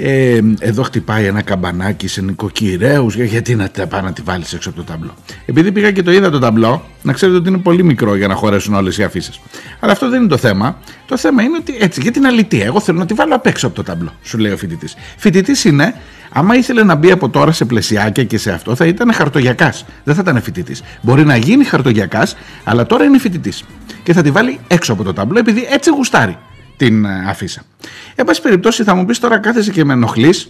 Ε, εδώ χτυπάει ένα καμπανάκι σε νοικοκυρέους για- γιατί να τα πάει να τη βάλεις έξω από το ταμπλό επειδή πήγα και το είδα το ταμπλό να ξέρετε ότι είναι πολύ μικρό για να χωρέσουν όλες οι αφήσεις. αλλά αυτό δεν είναι το θέμα το θέμα είναι ότι έτσι για την αλήθεια εγώ θέλω να τη βάλω απ' έξω από το ταμπλό σου λέει ο φοιτητής. Φοιτητής είναι άμα ήθελε να μπει από τώρα σε πλαισιάκια και σε αυτό θα ήταν χαρτογιακάς δεν θα ήταν φοιτητής. μπορεί να γίνει χαρτογιακάς αλλά τώρα είναι φοιτητής. και θα τη βάλει έξω από το ταμπλό επειδή έτσι γουστάρει την ε, αφίσα. Εν πάση περιπτώσει θα μου πεις τώρα κάθεσαι και με ενοχλείς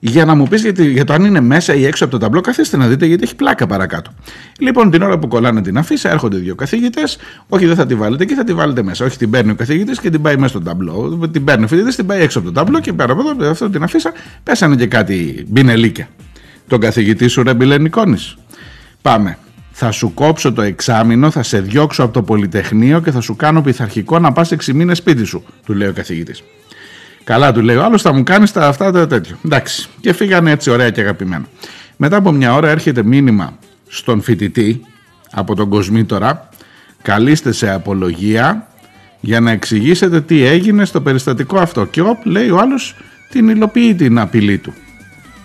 για να μου πεις για, για το αν είναι μέσα ή έξω από το ταμπλό καθίστε να δείτε γιατί έχει πλάκα παρακάτω. Λοιπόν την ώρα που κολλάνε την αφίσα έρχονται δύο καθηγητές, όχι δεν θα τη βάλετε εκεί θα τη βάλετε μέσα, όχι την παίρνει ο καθηγητής και την πάει μέσα στο ταμπλό, την παίρνει ο φοιτητής, την πάει έξω από το ταμπλό και πέρα από εδώ αυτό την αφίσα πέσανε και κάτι μπινελίκια. Τον καθηγητή σου ρε Μπιλενικόνης. Πάμε. Θα σου κόψω το εξάμεινο, θα σε διώξω από το Πολυτεχνείο και θα σου κάνω πειθαρχικό να πας 6 μήνες σπίτι σου, του λέει ο καθηγητής. Καλά, του λέει ο άλλος, θα μου κάνεις τα αυτά τα τέτοιο. Εντάξει. Και φύγανε έτσι ωραία και αγαπημένα. Μετά από μια ώρα έρχεται μήνυμα στον φοιτητή από τον Κοσμήτορα. Καλείστε σε απολογία για να εξηγήσετε τι έγινε στο περιστατικό αυτό. Και όπ, λέει ο άλλος, την υλοποιεί την απειλή του.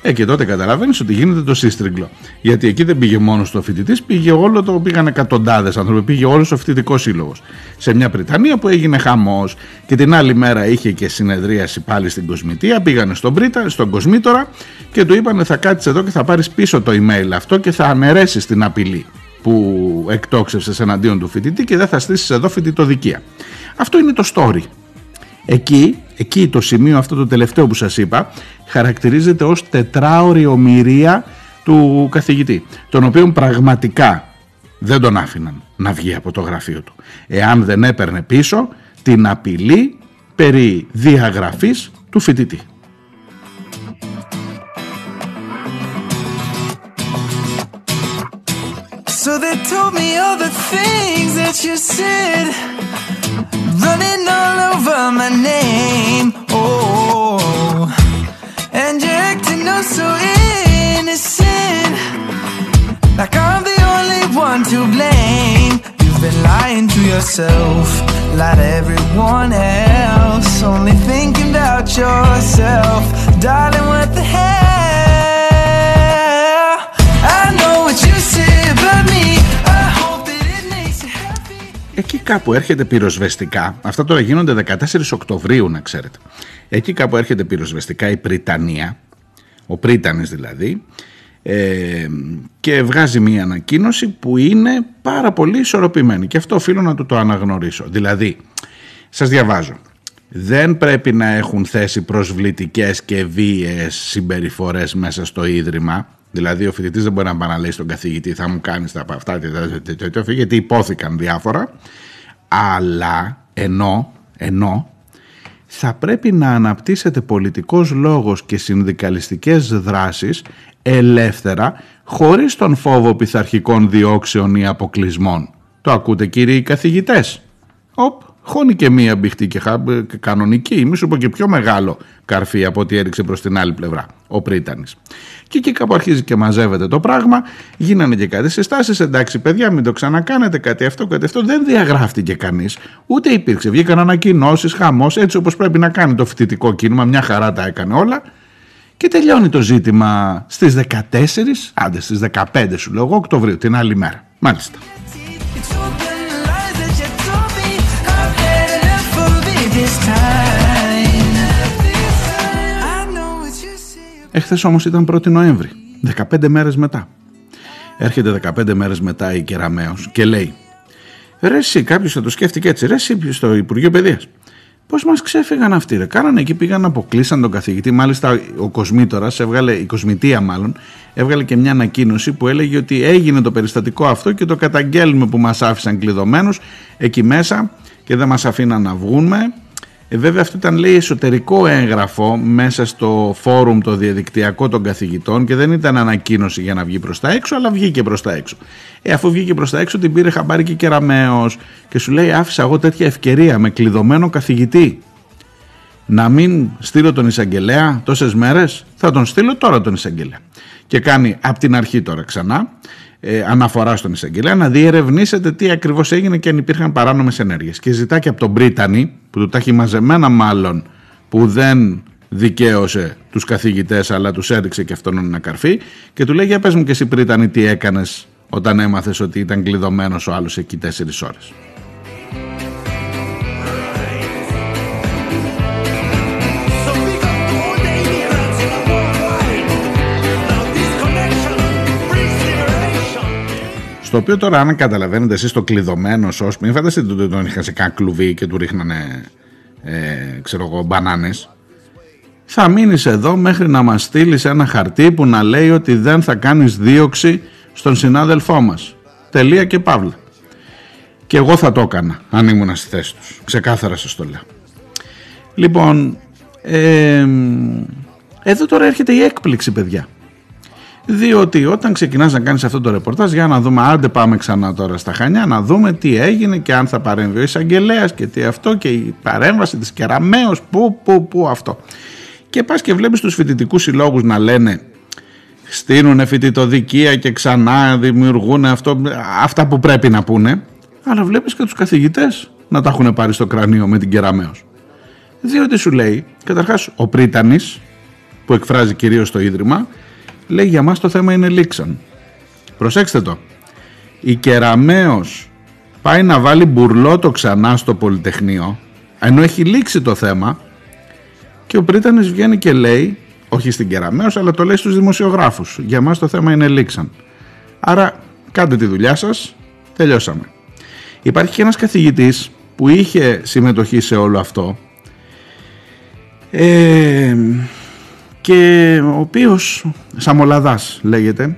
Ε, και τότε καταλαβαίνεις ότι γίνεται το σύστριγγλο. Γιατί εκεί δεν πήγε μόνος ο φοιτητής, πήγε όλο το, πήγαν εκατοντάδες άνθρωποι, πήγε όλος ο φοιτητικός σύλλογος. Σε μια Πριτανία που έγινε χαμός και την άλλη μέρα είχε και συνεδρίαση πάλι στην Κοσμητεία, πήγανε στον Πρίτα, στον Κοσμήτορα και του είπανε θα κάτσεις εδώ και θα πάρεις πίσω το email αυτό και θα αναιρέσεις την απειλή που εκτόξευσες εναντίον του φοιτητή και δεν θα στήσεις εδώ φοιτητοδικία. Αυτό είναι το story. Εκεί, εκεί το σημείο αυτό το τελευταίο που σας είπα χαρακτηρίζεται ως τετράωρη ομοιρία του καθηγητή τον οποίον πραγματικά δεν τον άφηναν να βγει από το γραφείο του εάν δεν έπαιρνε πίσω την απειλή περί διαγραφής του φοιτητή. So they told me all the things that you said, running all over my name. Oh, and you're acting oh so innocent, like I'm the only one to blame. You've been lying to yourself, lied to everyone else, only thinking about yourself, darling. What the hell? Εκεί κάπου έρχεται πυροσβεστικά, αυτά τώρα γίνονται 14 Οκτωβρίου να ξέρετε. Εκεί κάπου έρχεται πυροσβεστικά η Πριτανία, ο Πρίτανης δηλαδή, ε, και βγάζει μία ανακοίνωση που είναι πάρα πολύ ισορροπημένη και αυτό οφείλω να του το αναγνωρίσω. Δηλαδή, σας διαβάζω. Δεν πρέπει να έχουν θέση προσβλητικές και βίαιες συμπεριφορές μέσα στο Ίδρυμα. Δηλαδή ο φοιτητής δεν μπορεί να πάει να λέει στον καθηγητή θα μου κάνεις τα από αυτά γιατί υπόθηκαν διάφορα. Αλλά ενώ, ενώ θα πρέπει να αναπτύσσεται πολιτικός λόγος και συνδικαλιστικές δράσεις ελεύθερα χωρίς τον φόβο πειθαρχικών διώξεων ή αποκλεισμών. Το ακούτε κύριοι καθηγητές; Οπ, χώνει και μία μπιχτή και, χα... και κανονική, μη σου πω και πιο μεγάλο καρφί από ό,τι έριξε προς την άλλη πλευρά, ο Πρίτανης. Και εκεί κάπου αρχίζει και μαζεύεται το πράγμα, γίνανε και κάτι συστάσεις, εντάξει παιδιά μην το ξανακάνετε, κάτι αυτό, κάτι αυτό, δεν διαγράφτηκε κανείς, ούτε υπήρξε, βγήκαν ανακοινώσεις, χαμός, έτσι όπως πρέπει να κάνει το φοιτητικό κίνημα, μια χαρά τα έκανε όλα, και τελειώνει το ζήτημα στις 14, άντε στις 15 σου λέω εγώ, Οκτωβρίου, την άλλη μέρα. Μάλιστα. Εχθές όμως ήταν 1η Νοέμβρη, 15 μέρες μετά. Έρχεται 15 μέρες μετά η Κεραμέως και λέει Ρε εσύ, κάποιος θα το σκέφτηκε έτσι, ρε εσύ στο Υπουργείο Παιδείας. Πώς μας ξέφυγαν αυτοί, ρε; Κάνανε εκεί, πήγαν, αποκλείσαν τον καθηγητή. Μάλιστα, ο Κοσμήτορας, έβγαλε, η Κοσμητεία μάλλον, έβγαλε και μια ανακοίνωση που έλεγε ότι έγινε το περιστατικό αυτό και το καταγγέλνουμε που μας άφησαν κλειδωμένους εκεί μέσα και δεν μας αφήναν να βγούμε. Ε, βέβαια, αυτό ήταν λέει εσωτερικό έγγραφο μέσα στο φόρουμ το διαδικτυακό των καθηγητών και δεν ήταν ανακοίνωση για να βγει προς τα έξω, αλλά βγήκε προς τα έξω. Ε, αφού βγήκε προς τα έξω, την πήρε χαμπάρι και κεραμαίο και σου λέει: Άφησα εγώ τέτοια ευκαιρία με κλειδωμένο καθηγητή. Να μην στείλω τον εισαγγελέα τόσες μέρες, θα τον στείλω τώρα τον εισαγγελέα. Και κάνει από την αρχή τώρα ξανά ε, αναφορά στον εισαγγελέα να διερευνήσετε τι ακριβώς έγινε και αν υπήρχαν παράνομες ενέργειες. Και ζητά και από τον Πρίτανη, που του τα έχει μαζεμένα μάλλον, που δεν δικαίωσε τους καθηγητές, αλλά τους έδειξε και αυτόν ένα καρφί, και του λέει: Για πες μου και εσύ, Πρίτανη, τι έκανες όταν έμαθες ότι ήταν κλειδωμένος ο άλλος εκεί τέσσερις ώρες. Στο οποίο τώρα, αν καταλαβαίνετε εσείς το κλειδωμένο ως μην φανταστείτε ότι τον είχαν σε κάνα κλουβί και του ρίχνανε, ε, ξέρω εγώ, μπανάνες. Θα μείνεις εδώ μέχρι να μας στείλεις ένα χαρτί που να λέει ότι δεν θα κάνεις δίωξη στον συνάδελφό μας. Τελεία και παύλα. Και εγώ θα το έκανα αν ήμουν στη θέση τους. Ξεκάθαρα σας το λέω. Λοιπόν, ε, εδώ τώρα έρχεται η έκπληξη παιδιά. Διότι όταν ξεκινάς να κάνεις αυτό το ρεπορτάζ για να δούμε, άντε πάμε ξανά τώρα στα Χανιά, να δούμε τι έγινε και αν θα παρέμβει ο εισαγγελέας και τι αυτό και η παρέμβαση της Κεραμέως, πού, πού, πού αυτό. Και πας και βλέπεις τους φοιτητικούς συλλόγους να λένε στείλουν φοιτητοδικεία και ξανά δημιουργούν αυτό, αυτά που πρέπει να πούνε, αλλά βλέπεις και τους καθηγητές να τα έχουν πάρει στο κρανίο με την Κεραμέως. Διότι σου λέει, καταρχάς ο Πρίτανης, που εκφράζει κυρίως το Ίδρυμα, λέει για μας το θέμα είναι λήξαν. Προσέξτε το. Η Κεραμέως πάει να βάλει μπουρλότο ξανά στο Πολυτεχνείο, ενώ έχει λήξει το θέμα, και ο Πρίτανης βγαίνει και λέει, όχι στην Κεραμέως, αλλά το λέει στους δημοσιογράφους. Για μας το θέμα είναι λήξαν. Άρα κάντε τη δουλειά σας, τελειώσαμε. Υπάρχει και ένας καθηγητής που είχε συμμετοχή σε όλο αυτό ε, και ο οποίος Σαμολαδάς λέγεται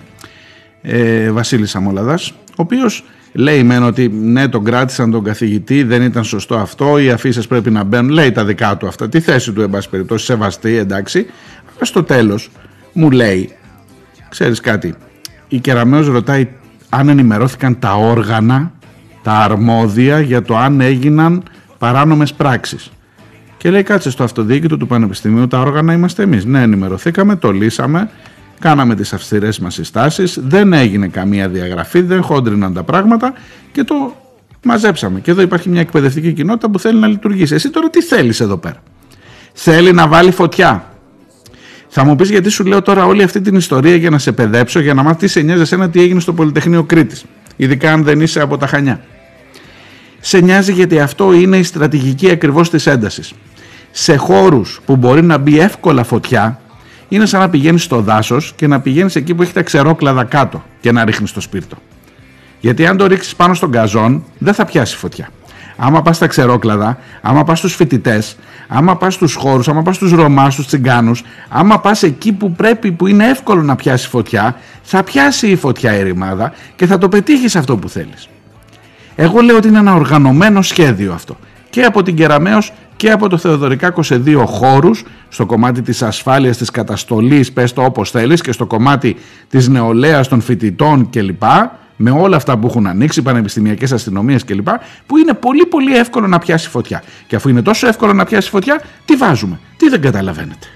ε, Βασίλης Σαμολαδάς ο οποίος λέει μεν ότι ναι τον κράτησαν τον καθηγητή δεν ήταν σωστό αυτό οι αφήσεις πρέπει να μπαίνουν λέει τα δικά του αυτά τη θέση του εν πάση περιπτώσει σεβαστή εντάξει. Αλλά στο τέλος μου λέει ξέρεις κάτι η Κεραμέως ρωτάει αν ενημερώθηκαν τα όργανα τα αρμόδια για το αν έγιναν παράνομες πράξεις και λέει κάτσε στο αυτοδιοίκητο του Πανεπιστημίου τα όργανα είμαστε εμείς. Ναι ενημερωθήκαμε, το λύσαμε, κάναμε τις αυστηρές μας συστάσεις, δεν έγινε καμία διαγραφή, δεν χόντριναν τα πράγματα και το μαζέψαμε. Και εδώ υπάρχει μια εκπαιδευτική κοινότητα που θέλει να λειτουργήσει. Εσύ τώρα τι θέλεις εδώ πέρα; Θέλει να βάλει φωτιά. Θα μου πεις γιατί σου λέω τώρα όλη αυτή την ιστορία για να σε παιδέψω, για να μάθεις τι σε νοιάζει εσένα τι έγινε στο Πολυτεχνείο Κρήτης. Ειδικά αν δεν είσαι από τα Χανιά. Σε νοιάζει γιατί αυτό είναι η στρατηγική ακριβώς της έντασης. Σε χώρους που μπορεί να μπει εύκολα φωτιά, είναι σαν να πηγαίνεις στο δάσος και να πηγαίνεις εκεί που έχει τα ξερόκλαδα κάτω και να ρίχνεις το σπίρτο. Γιατί αν το ρίξεις πάνω στον καζόν, δεν θα πιάσει φωτιά. Άμα πας στα ξερόκλαδα, άμα πας στους φοιτητές, άμα πας στους χώρους, άμα πας στους Ρωμάς, στους Τσιγκάνους, άμα πας εκεί που πρέπει, που είναι εύκολο να πιάσει φωτιά, θα πιάσει η φωτιά η ρημάδα και θα το πετύχεις αυτό που θέλεις. Εγώ λέω ότι είναι ένα οργανωμένο σχέδιο αυτό. Και από την Κεραμέως και από το Θεοδωρικάκο σε δύο χώρους, στο κομμάτι της ασφάλειας, της καταστολής, πες το όπως θέλεις, και στο κομμάτι της νεολαίας των φοιτητών κλπ. Με όλα αυτά που έχουν ανοίξει, πανεπιστημιακές αστυνομίες κλπ. Που είναι πολύ πολύ εύκολο να πιάσει φωτιά. Και αφού είναι τόσο εύκολο να πιάσει φωτιά, τι βάζουμε, τι δεν καταλαβαίνετε.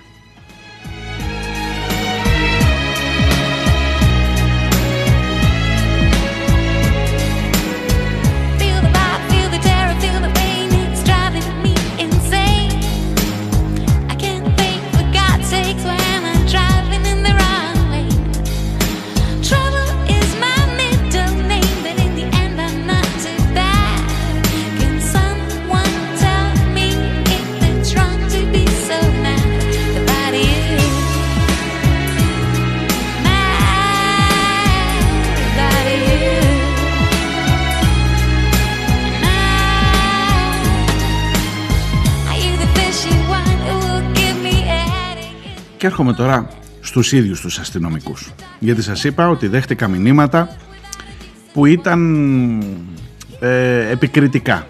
Και έρχομαι τώρα στους ίδιους τους αστυνομικούς. Γιατί σας είπα ότι δέχτηκα μηνύματα που ήταν ε, επικριτικά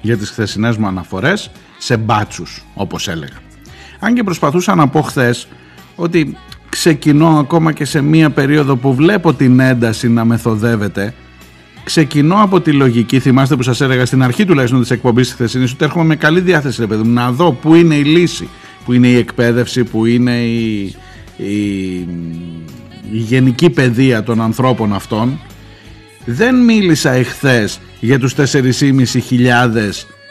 για τις χθεσινές μου αναφορές σε μπάτσους όπως έλεγα. Αν και προσπαθούσα να πω χθες ότι ξεκινώ ακόμα και σε μία περίοδο που βλέπω την ένταση να μεθοδεύεται ξεκινώ από τη λογική, θυμάστε που σας έλεγα στην αρχή τουλάχιστον της εκπομπής της χθεσινής ότι έρχομαι με καλή διάθεση ρε παιδί μου, να δω πού είναι η λύση, πού είναι η εκπαίδευση, πού είναι η, η, η γενική παιδεία των ανθρώπων αυτών δεν μίλησα εχθές για τους 4.500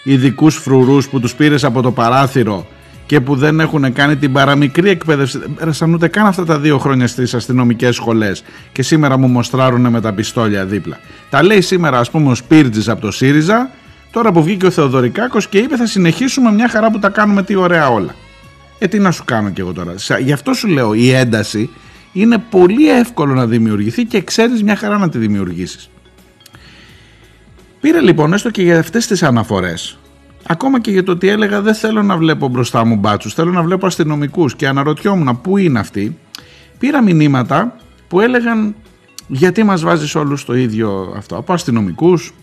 ειδικούς φρουρούς που τους πήρες από το παράθυρο και που δεν έχουν κάνει την παραμικρή εκπαίδευση. Δεν πέρασαν ούτε καν αυτά τα δύο χρόνια στις αστυνομικές σχολές και σήμερα μου μοστράρουν με τα πιστόλια δίπλα. Τα λέει σήμερα ας πούμε ο Σπίρτζης από το ΣΥΡΙΖΑ τώρα που βγήκε ο Θεοδωρικάκος και είπε θα συνεχίσουμε μια χαρά που τα κάνουμε τι ωραία όλα. Ε τι να σου κάνω κι εγώ τώρα. Σα- Γι' αυτό σου λέω η ένταση είναι πολύ εύκολο να δημιουργηθεί και ξέρεις μια χαρά να τη δημιουργήσεις. Πήρε λοιπόν έστω και για αυτές τις αναφορές Ακόμα και για το ότι έλεγα δεν θέλω να βλέπω μπροστά μου μπάτσους, θέλω να βλέπω αστυνομικούς και αναρωτιόμουν πού είναι αυτοί. Πήρα μηνύματα που έλεγαν γιατί μας βάζεις όλους το ίδιο αυτό. Από αστυνομικούς,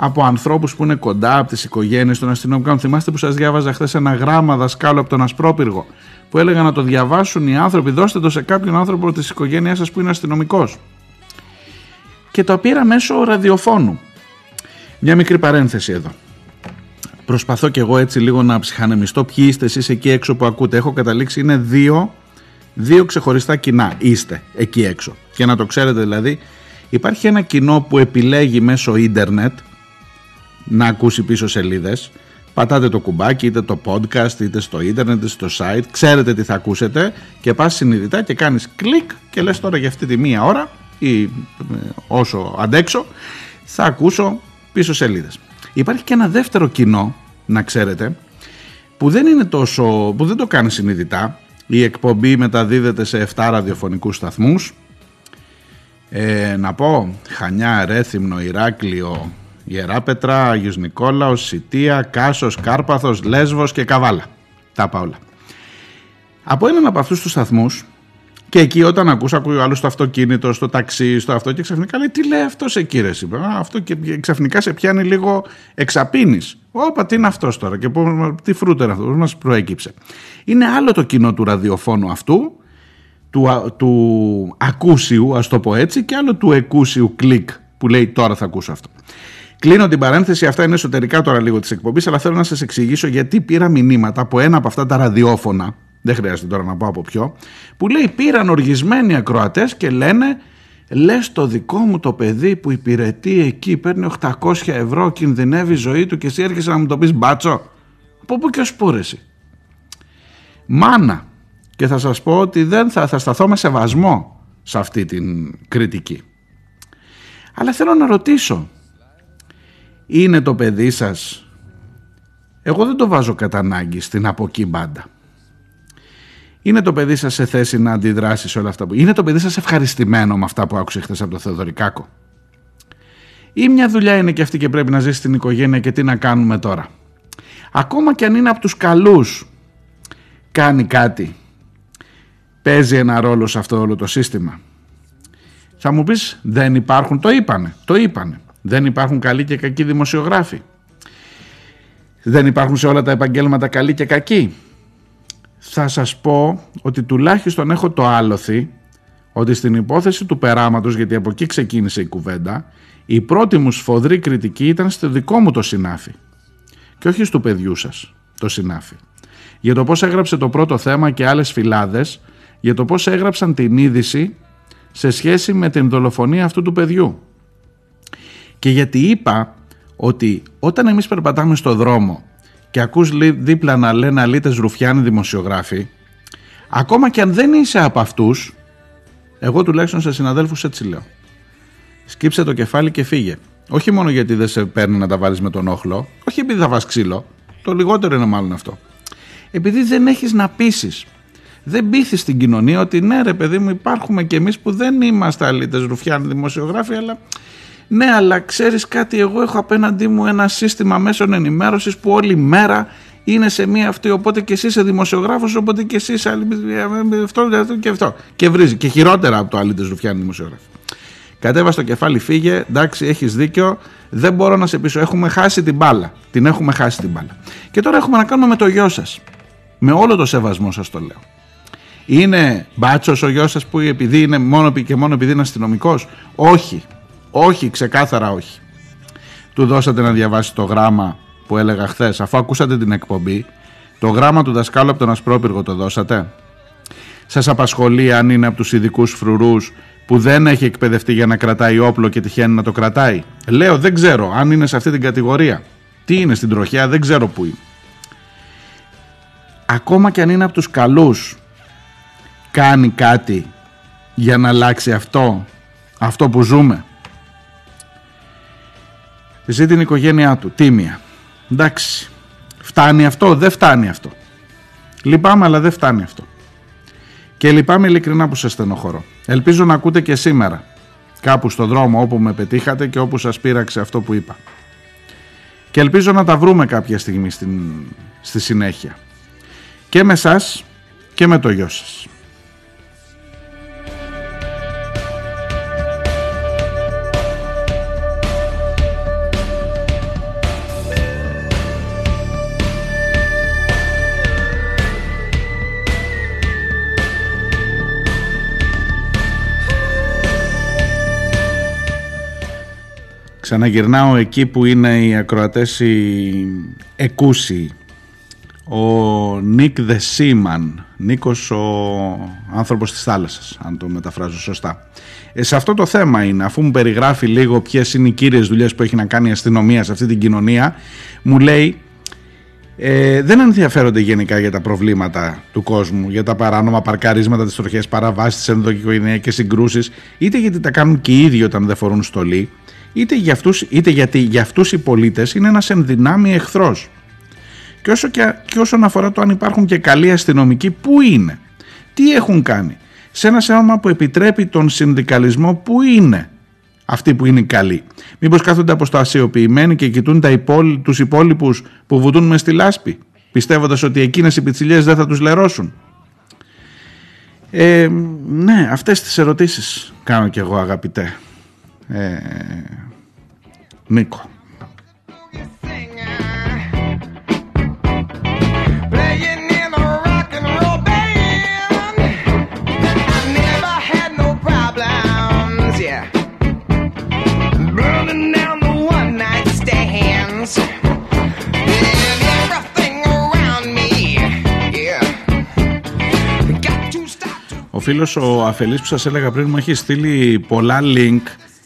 από ανθρώπους που είναι κοντά, από τις οικογένειες των αστυνομικών. Θυμάστε που σας διάβαζα χθες ένα γράμμα δασκάλου από τον Ασπρόπυργο που έλεγα να το διαβάσουν οι άνθρωποι, δώστε το σε κάποιον άνθρωπο της οικογένειάς σας που είναι αστυνομικός. Και το πήρα μέσω ραδιοφώνου. Μια μικρή παρένθεση εδώ. Προσπαθώ και εγώ έτσι λίγο να ψυχανεμιστώ ποιοι είστε εσείς εκεί έξω που ακούτε. Έχω καταλήξει είναι δύο, δύο ξεχωριστά κοινά είστε εκεί έξω. Και να το ξέρετε δηλαδή υπάρχει ένα κοινό που επιλέγει μέσω ίντερνετ να ακούσει πίσω σελίδες. Πατάτε το κουμπάκι είτε το podcast είτε στο ίντερνετ είτε στο site. Ξέρετε τι θα ακούσετε και πας συνειδητά και κάνεις κλικ και λες τώρα για αυτή τη μία ώρα ή ε, όσο αντέξω θα ακούσω πίσω σελίδες. Υπάρχει και ένα δεύτερο κοινό, να ξέρετε, που δεν είναι τόσο, που δεν το κάνει συνειδητά. Η εκπομπή μεταδίδεται σε 7 ραδιοφωνικούς σταθμούς. Ε, να πω, Χανιά, Ρέθυμνο, Ηράκλειο, Ιεράπετρα, Άγιος Νικόλαος, Σιτία, Κάσος, Κάρπαθος, Λέσβος και Καβάλα. Τα είπα όλα. Από έναν από αυτούς τους σταθμούς και εκεί όταν ακούς, ακούει ο άλλος στο αυτοκίνητο, στο ταξί, στο αυτό και ξαφνικά λέει τι λέει αυτός εκεί ρε εσύ». Α, αυτό και και ξαφνικά σε πιάνει λίγο εξαπίνεις. Όπα τι είναι αυτός τώρα και πώς, τι φρούτο είναι αυτός, πώς μας προέκυψε. Είναι άλλο το κοινό του ραδιοφώνου αυτού, του, α- του ακούσιου ας το πω έτσι και άλλο του εκούσιου κλικ που λέει τώρα θα ακούσω αυτό. Κλείνω την παρένθεση, αυτά είναι εσωτερικά τώρα λίγο της εκπομπής αλλά θέλω να σας εξηγήσω γιατί πήρα μηνύματα από ένα από αυτά τα ραδιόφωνα δεν χρειάζεται τώρα να πω από ποιο που λέει πήραν οργισμένοι ακροατές και λένε λες το δικό μου το παιδί που υπηρετεί εκεί παίρνει 800 ευρώ κινδυνεύει η ζωή του και εσύ έρχεσαι να μου το πεις μπάτσο από πού και ως πού ρε εσύ μάνα και θα σας πω ότι δεν θα, θα σταθώ με σεβασμό σε αυτή την κριτική. Αλλά θέλω να ρωτήσω, είναι το παιδί σας, εγώ δεν το βάζω κατά ανάγκη στην από εκεί μπάντα. Είναι το παιδί σας σε θέση να αντιδράσεις σε όλα αυτά που... Είναι το παιδί σας ευχαριστημένο με αυτά που άκουσε χθες από το Θεοδωρικάκο. Ή μια δουλειά είναι και αυτή και πρέπει να ζήσει στην οικογένεια και τι να κάνουμε τώρα. Ακόμα και αν είναι από τους καλούς κάνει κάτι παίζει ένα ρόλο σε αυτό όλο το σύστημα θα μου πεις δεν υπάρχουν το είπανε το είπανε δεν υπάρχουν καλοί και κακοί δημοσιογράφοι. Δεν υπάρχουν σε όλα τα επαγγέλματα καλοί και κακοί. Θα σας πω ότι τουλάχιστον έχω το άλοθη ότι στην υπόθεση του περάματος γιατί από εκεί ξεκίνησε η κουβέντα η πρώτη μου σφοδρή κριτική ήταν στο δικό μου το συνάφι. Και όχι στο παιδιούς σας το συνάφι. Για το πώς έγραψε το πρώτο θέμα και άλλες φυλάδες, για το πώς έγραψαν την είδηση σε σχέση με την δολοφονία αυτού του παιδιού. Και γιατί είπα ότι όταν εμείς περπατάμε στο δρόμο και ακούς λί- δίπλα να λένε αλήτες ρουφιάνοι δημοσιογράφοι, ακόμα και αν δεν είσαι από αυτούς, εγώ τουλάχιστον σε συναδέλφους έτσι λέω. Σκύψε το κεφάλι και φύγε. Όχι μόνο γιατί δεν σε παίρνει να τα βάλεις με τον όχλο, όχι επειδή θα βάς ξύλο, το λιγότερο είναι μάλλον αυτό επειδή δεν έχεις να πείσεις. Δεν πείθεις στην κοινωνία ότι ναι ρε παιδί μου υπάρχουμε και εμείς που δεν είμαστε αλήτες ρουφιάνοι δημοσιογράφοι αλλά ναι αλλά ξέρεις κάτι εγώ έχω απέναντί μου ένα σύστημα μέσων ενημέρωσης που όλη μέρα είναι σε μία αυτή. Οπότε και εσύ είσαι δημοσιογράφος, οπότε και εσύ είσαι άλλη- αυτό, αυτό και αυτό. Και βρίζει. Και χειρότερα από το Αλίτε Ρουφιάνη δημοσιογράφη. Κατέβα στο κεφάλι, φύγε. Εντάξει, έχεις δίκιο. Δεν μπορώ να σε πείσω. Έχουμε χάσει την μπάλα. Την έχουμε χάσει την μπάλα. Και τώρα έχουμε να κάνουμε με το γιο σας. Με όλο το σεβασμό σας το λέω. Είναι μπάτσος ο γιος σας που επειδή είναι μόνο και μόνο επειδή είναι αστυνομικός; Όχι. Όχι, ξεκάθαρα όχι. Του δώσατε να διαβάσει το γράμμα που έλεγα χθες, αφού ακούσατε την εκπομπή. Το γράμμα του δασκάλου από τον Ασπρόπυργο το δώσατε; Σας απασχολεί αν είναι από τους ειδικούς φρουρούς που δεν έχει εκπαιδευτεί για να κρατάει όπλο και τυχαίνει να το κρατάει; Λέω δεν ξέρω αν είναι σε αυτή την κατηγορία. Τι είναι στην τροχιά δεν ξέρω που είναι. Ακόμα και αν είναι από τους καλούς κάνει κάτι για να αλλάξει αυτό, αυτό που ζούμε. Ζει την οικογένειά του, τίμια. Εντάξει, φτάνει αυτό, δεν φτάνει αυτό. Λυπάμαι αλλά δεν φτάνει αυτό. Και λυπάμαι ειλικρινά που σας στενοχωρώ. Ελπίζω να ακούτε και σήμερα κάπου στο δρόμο όπου με πετύχατε και όπου σας πείραξε αυτό που είπα. Και ελπίζω να τα βρούμε κάποια στιγμή στην, στη συνέχεια. Και με σας και με το γιο σας. Ξαναγυρνάω εκεί που είναι οι ακροατές οι εκούσιοι. Ο Νίκ Δε Σίμαν, Νίκος ο άνθρωπος της θάλασσας, αν το μεταφράζω σωστά. Ε, σε αυτό το θέμα είναι, αφού μου περιγράφει λίγο ποιες είναι οι κύριες δουλειές που έχει να κάνει η αστυνομία σε αυτή την κοινωνία, μου λέει ε, δεν ενδιαφέρονται γενικά για τα προβλήματα του κόσμου, για τα παράνομα παρκαρίσματα, τις τροχές παραβάσεις, τις ενδοκοικογενειακές συγκρούσεις, είτε γιατί τα κάνουν και οι ίδιοι όταν δεν φορούν στολή, είτε, για αυτούς, είτε γιατί για αυτούς οι πολίτες είναι ένας ενδυνάμει εχθρός. Και, όσο και, και όσον αφορά το αν υπάρχουν και καλοί αστυνομικοί, πού είναι, τι έχουν κάνει; Σε ένα σώμα που επιτρέπει τον συνδικαλισμό, πού είναι αυτοί που είναι καλοί; Μήπως κάθονται αποστασιοποιημένοι και κοιτούν τα υπόλοι, τους υπόλοιπους που βουτούν μες στη λάσπη, πιστεύοντας ότι εκείνες οι πιτσιλιές δεν θα τους λερώσουν; Ε, ναι, αυτές τις ερωτήσεις κάνω κι εγώ αγαπητέ. Ε, Νίκο. Ο φίλος ο αφελής που σας έλεγα πριν μου έχει στείλει πολλά link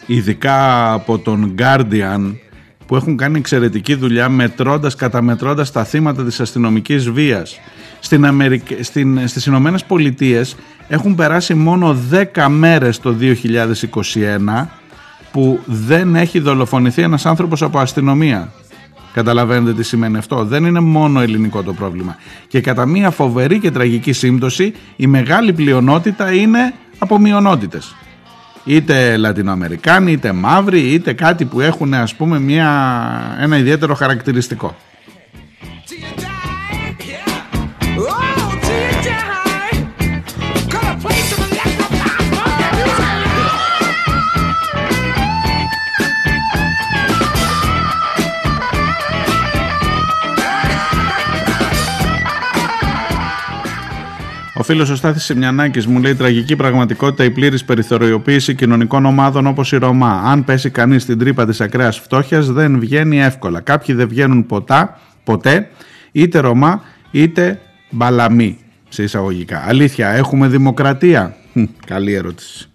ειδικά από τον Guardian που έχουν κάνει εξαιρετική δουλειά μετρώντας, καταμετρώντας τα θύματα της αστυνομικής βίας. Στην Αμερικ... Στην... Στις Ηνωμένες Πολιτείες έχουν περάσει μόνο 10 μέρες το 2021 που δεν έχει δολοφονηθεί ένας άνθρωπος από αστυνομία. Καταλαβαίνετε τι σημαίνει αυτό. Δεν είναι μόνο ελληνικό το πρόβλημα. Και κατά μια φοβερή και τραγική σύμπτωση η μεγάλη πλειονότητα είναι από μειονότητες. Είτε Λατινοαμερικάνοι, είτε μαύροι, είτε κάτι που έχουν ας πούμε μια, ένα ιδιαίτερο χαρακτηριστικό. Ο φίλος ο Στάθης Σιμιανάκης μου λέει τραγική πραγματικότητα η πλήρης περιθωριοποίηση κοινωνικών ομάδων όπως η Ρωμά. Αν πέσει κανείς στην τρύπα της ακραίας φτώχειας δεν βγαίνει εύκολα. Κάποιοι δεν βγαίνουν ποτά, ποτέ, είτε Ρωμά είτε Μπαλαμή σε εισαγωγικά. Αλήθεια, έχουμε δημοκρατία; Χμ, Καλή ερώτηση.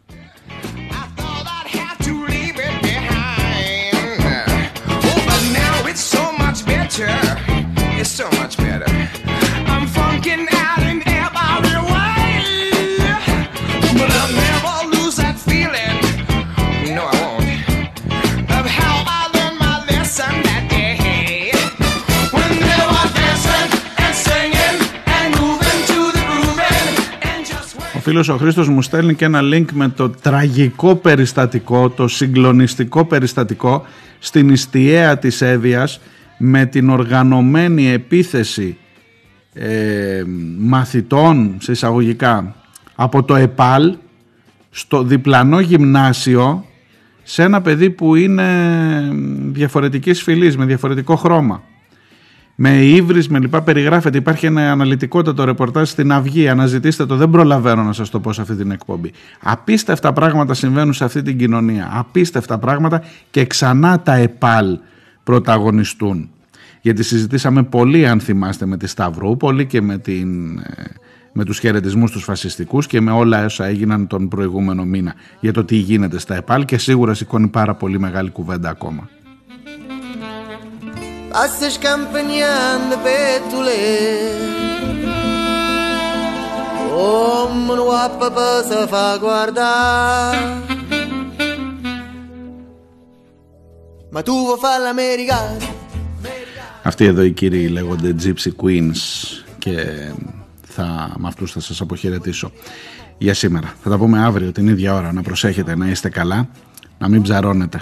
Φίλος ο Χρήστος μου στέλνει και ένα link με το τραγικό περιστατικό, το συγκλονιστικό περιστατικό στην ιστιαία της Εύβοιας με την οργανωμένη επίθεση ε, μαθητών σε εισαγωγικά από το ΕΠΑΛ στο διπλανό γυμνάσιο σε ένα παιδί που είναι διαφορετικής φυλής, με διαφορετικό χρώμα. Με ύβρις, με λοιπά περιγράφεται. Υπάρχει ένα αναλυτικότατο ρεπορτάζ στην Αυγή. Αναζητήστε το, δεν προλαβαίνω να σας το πω σε αυτή την εκπομπή. Απίστευτα πράγματα συμβαίνουν σε αυτή την κοινωνία. Απίστευτα πράγματα και ξανά τα ΕΠΑΛ πρωταγωνιστούν. Γιατί συζητήσαμε πολύ, αν θυμάστε, με τη Σταυρούπολη και με, την, ε, με τους χαιρετισμούς τους φασιστικούς και με όλα όσα έγιναν τον προηγούμενο μήνα για το τι γίνεται στα ΕΠΑΛ και σίγουρα σηκώνει πάρα πολύ μεγάλη κουβέντα ακόμα. Passa scampagnando per tu le Come un papà si fa guardare Ma tu vuoi fare l'americano Αυτοί εδώ οι κύριοι λέγονται Gypsy Queens και θα, με αυτούς θα σας αποχαιρετήσω για σήμερα. Θα τα πούμε αύριο την ίδια ώρα. Να προσέχετε, να είστε καλά, να μην ψαρώνετε,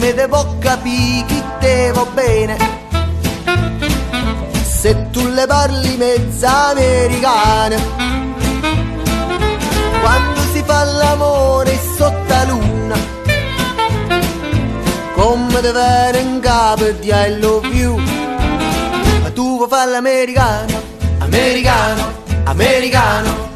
Te può capire chi te va bene. Se tu le parli mezza americana quando si fa l'amore sotto la luna come te viene in capo di I love you. Ma tu vuoi fare l'americano? Americano americano.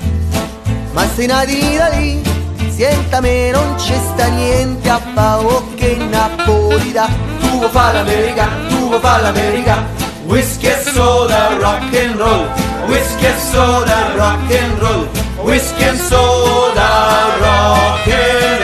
Ma se nati in Italia Sienta me non c'è sta niente a o che Napoli da Tu vuoi fare l'americano, tu vuoi fare l'americano Whisky e soda, rock and roll Whisky e soda, rock and roll Whisky and soda, rock and roll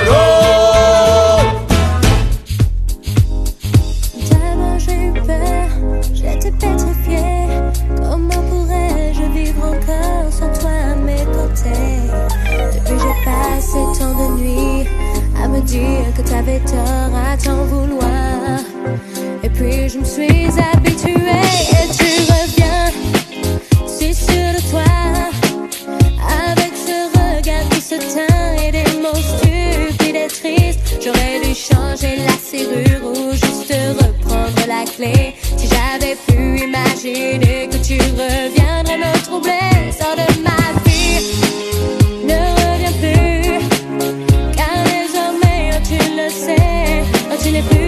tu n'es plus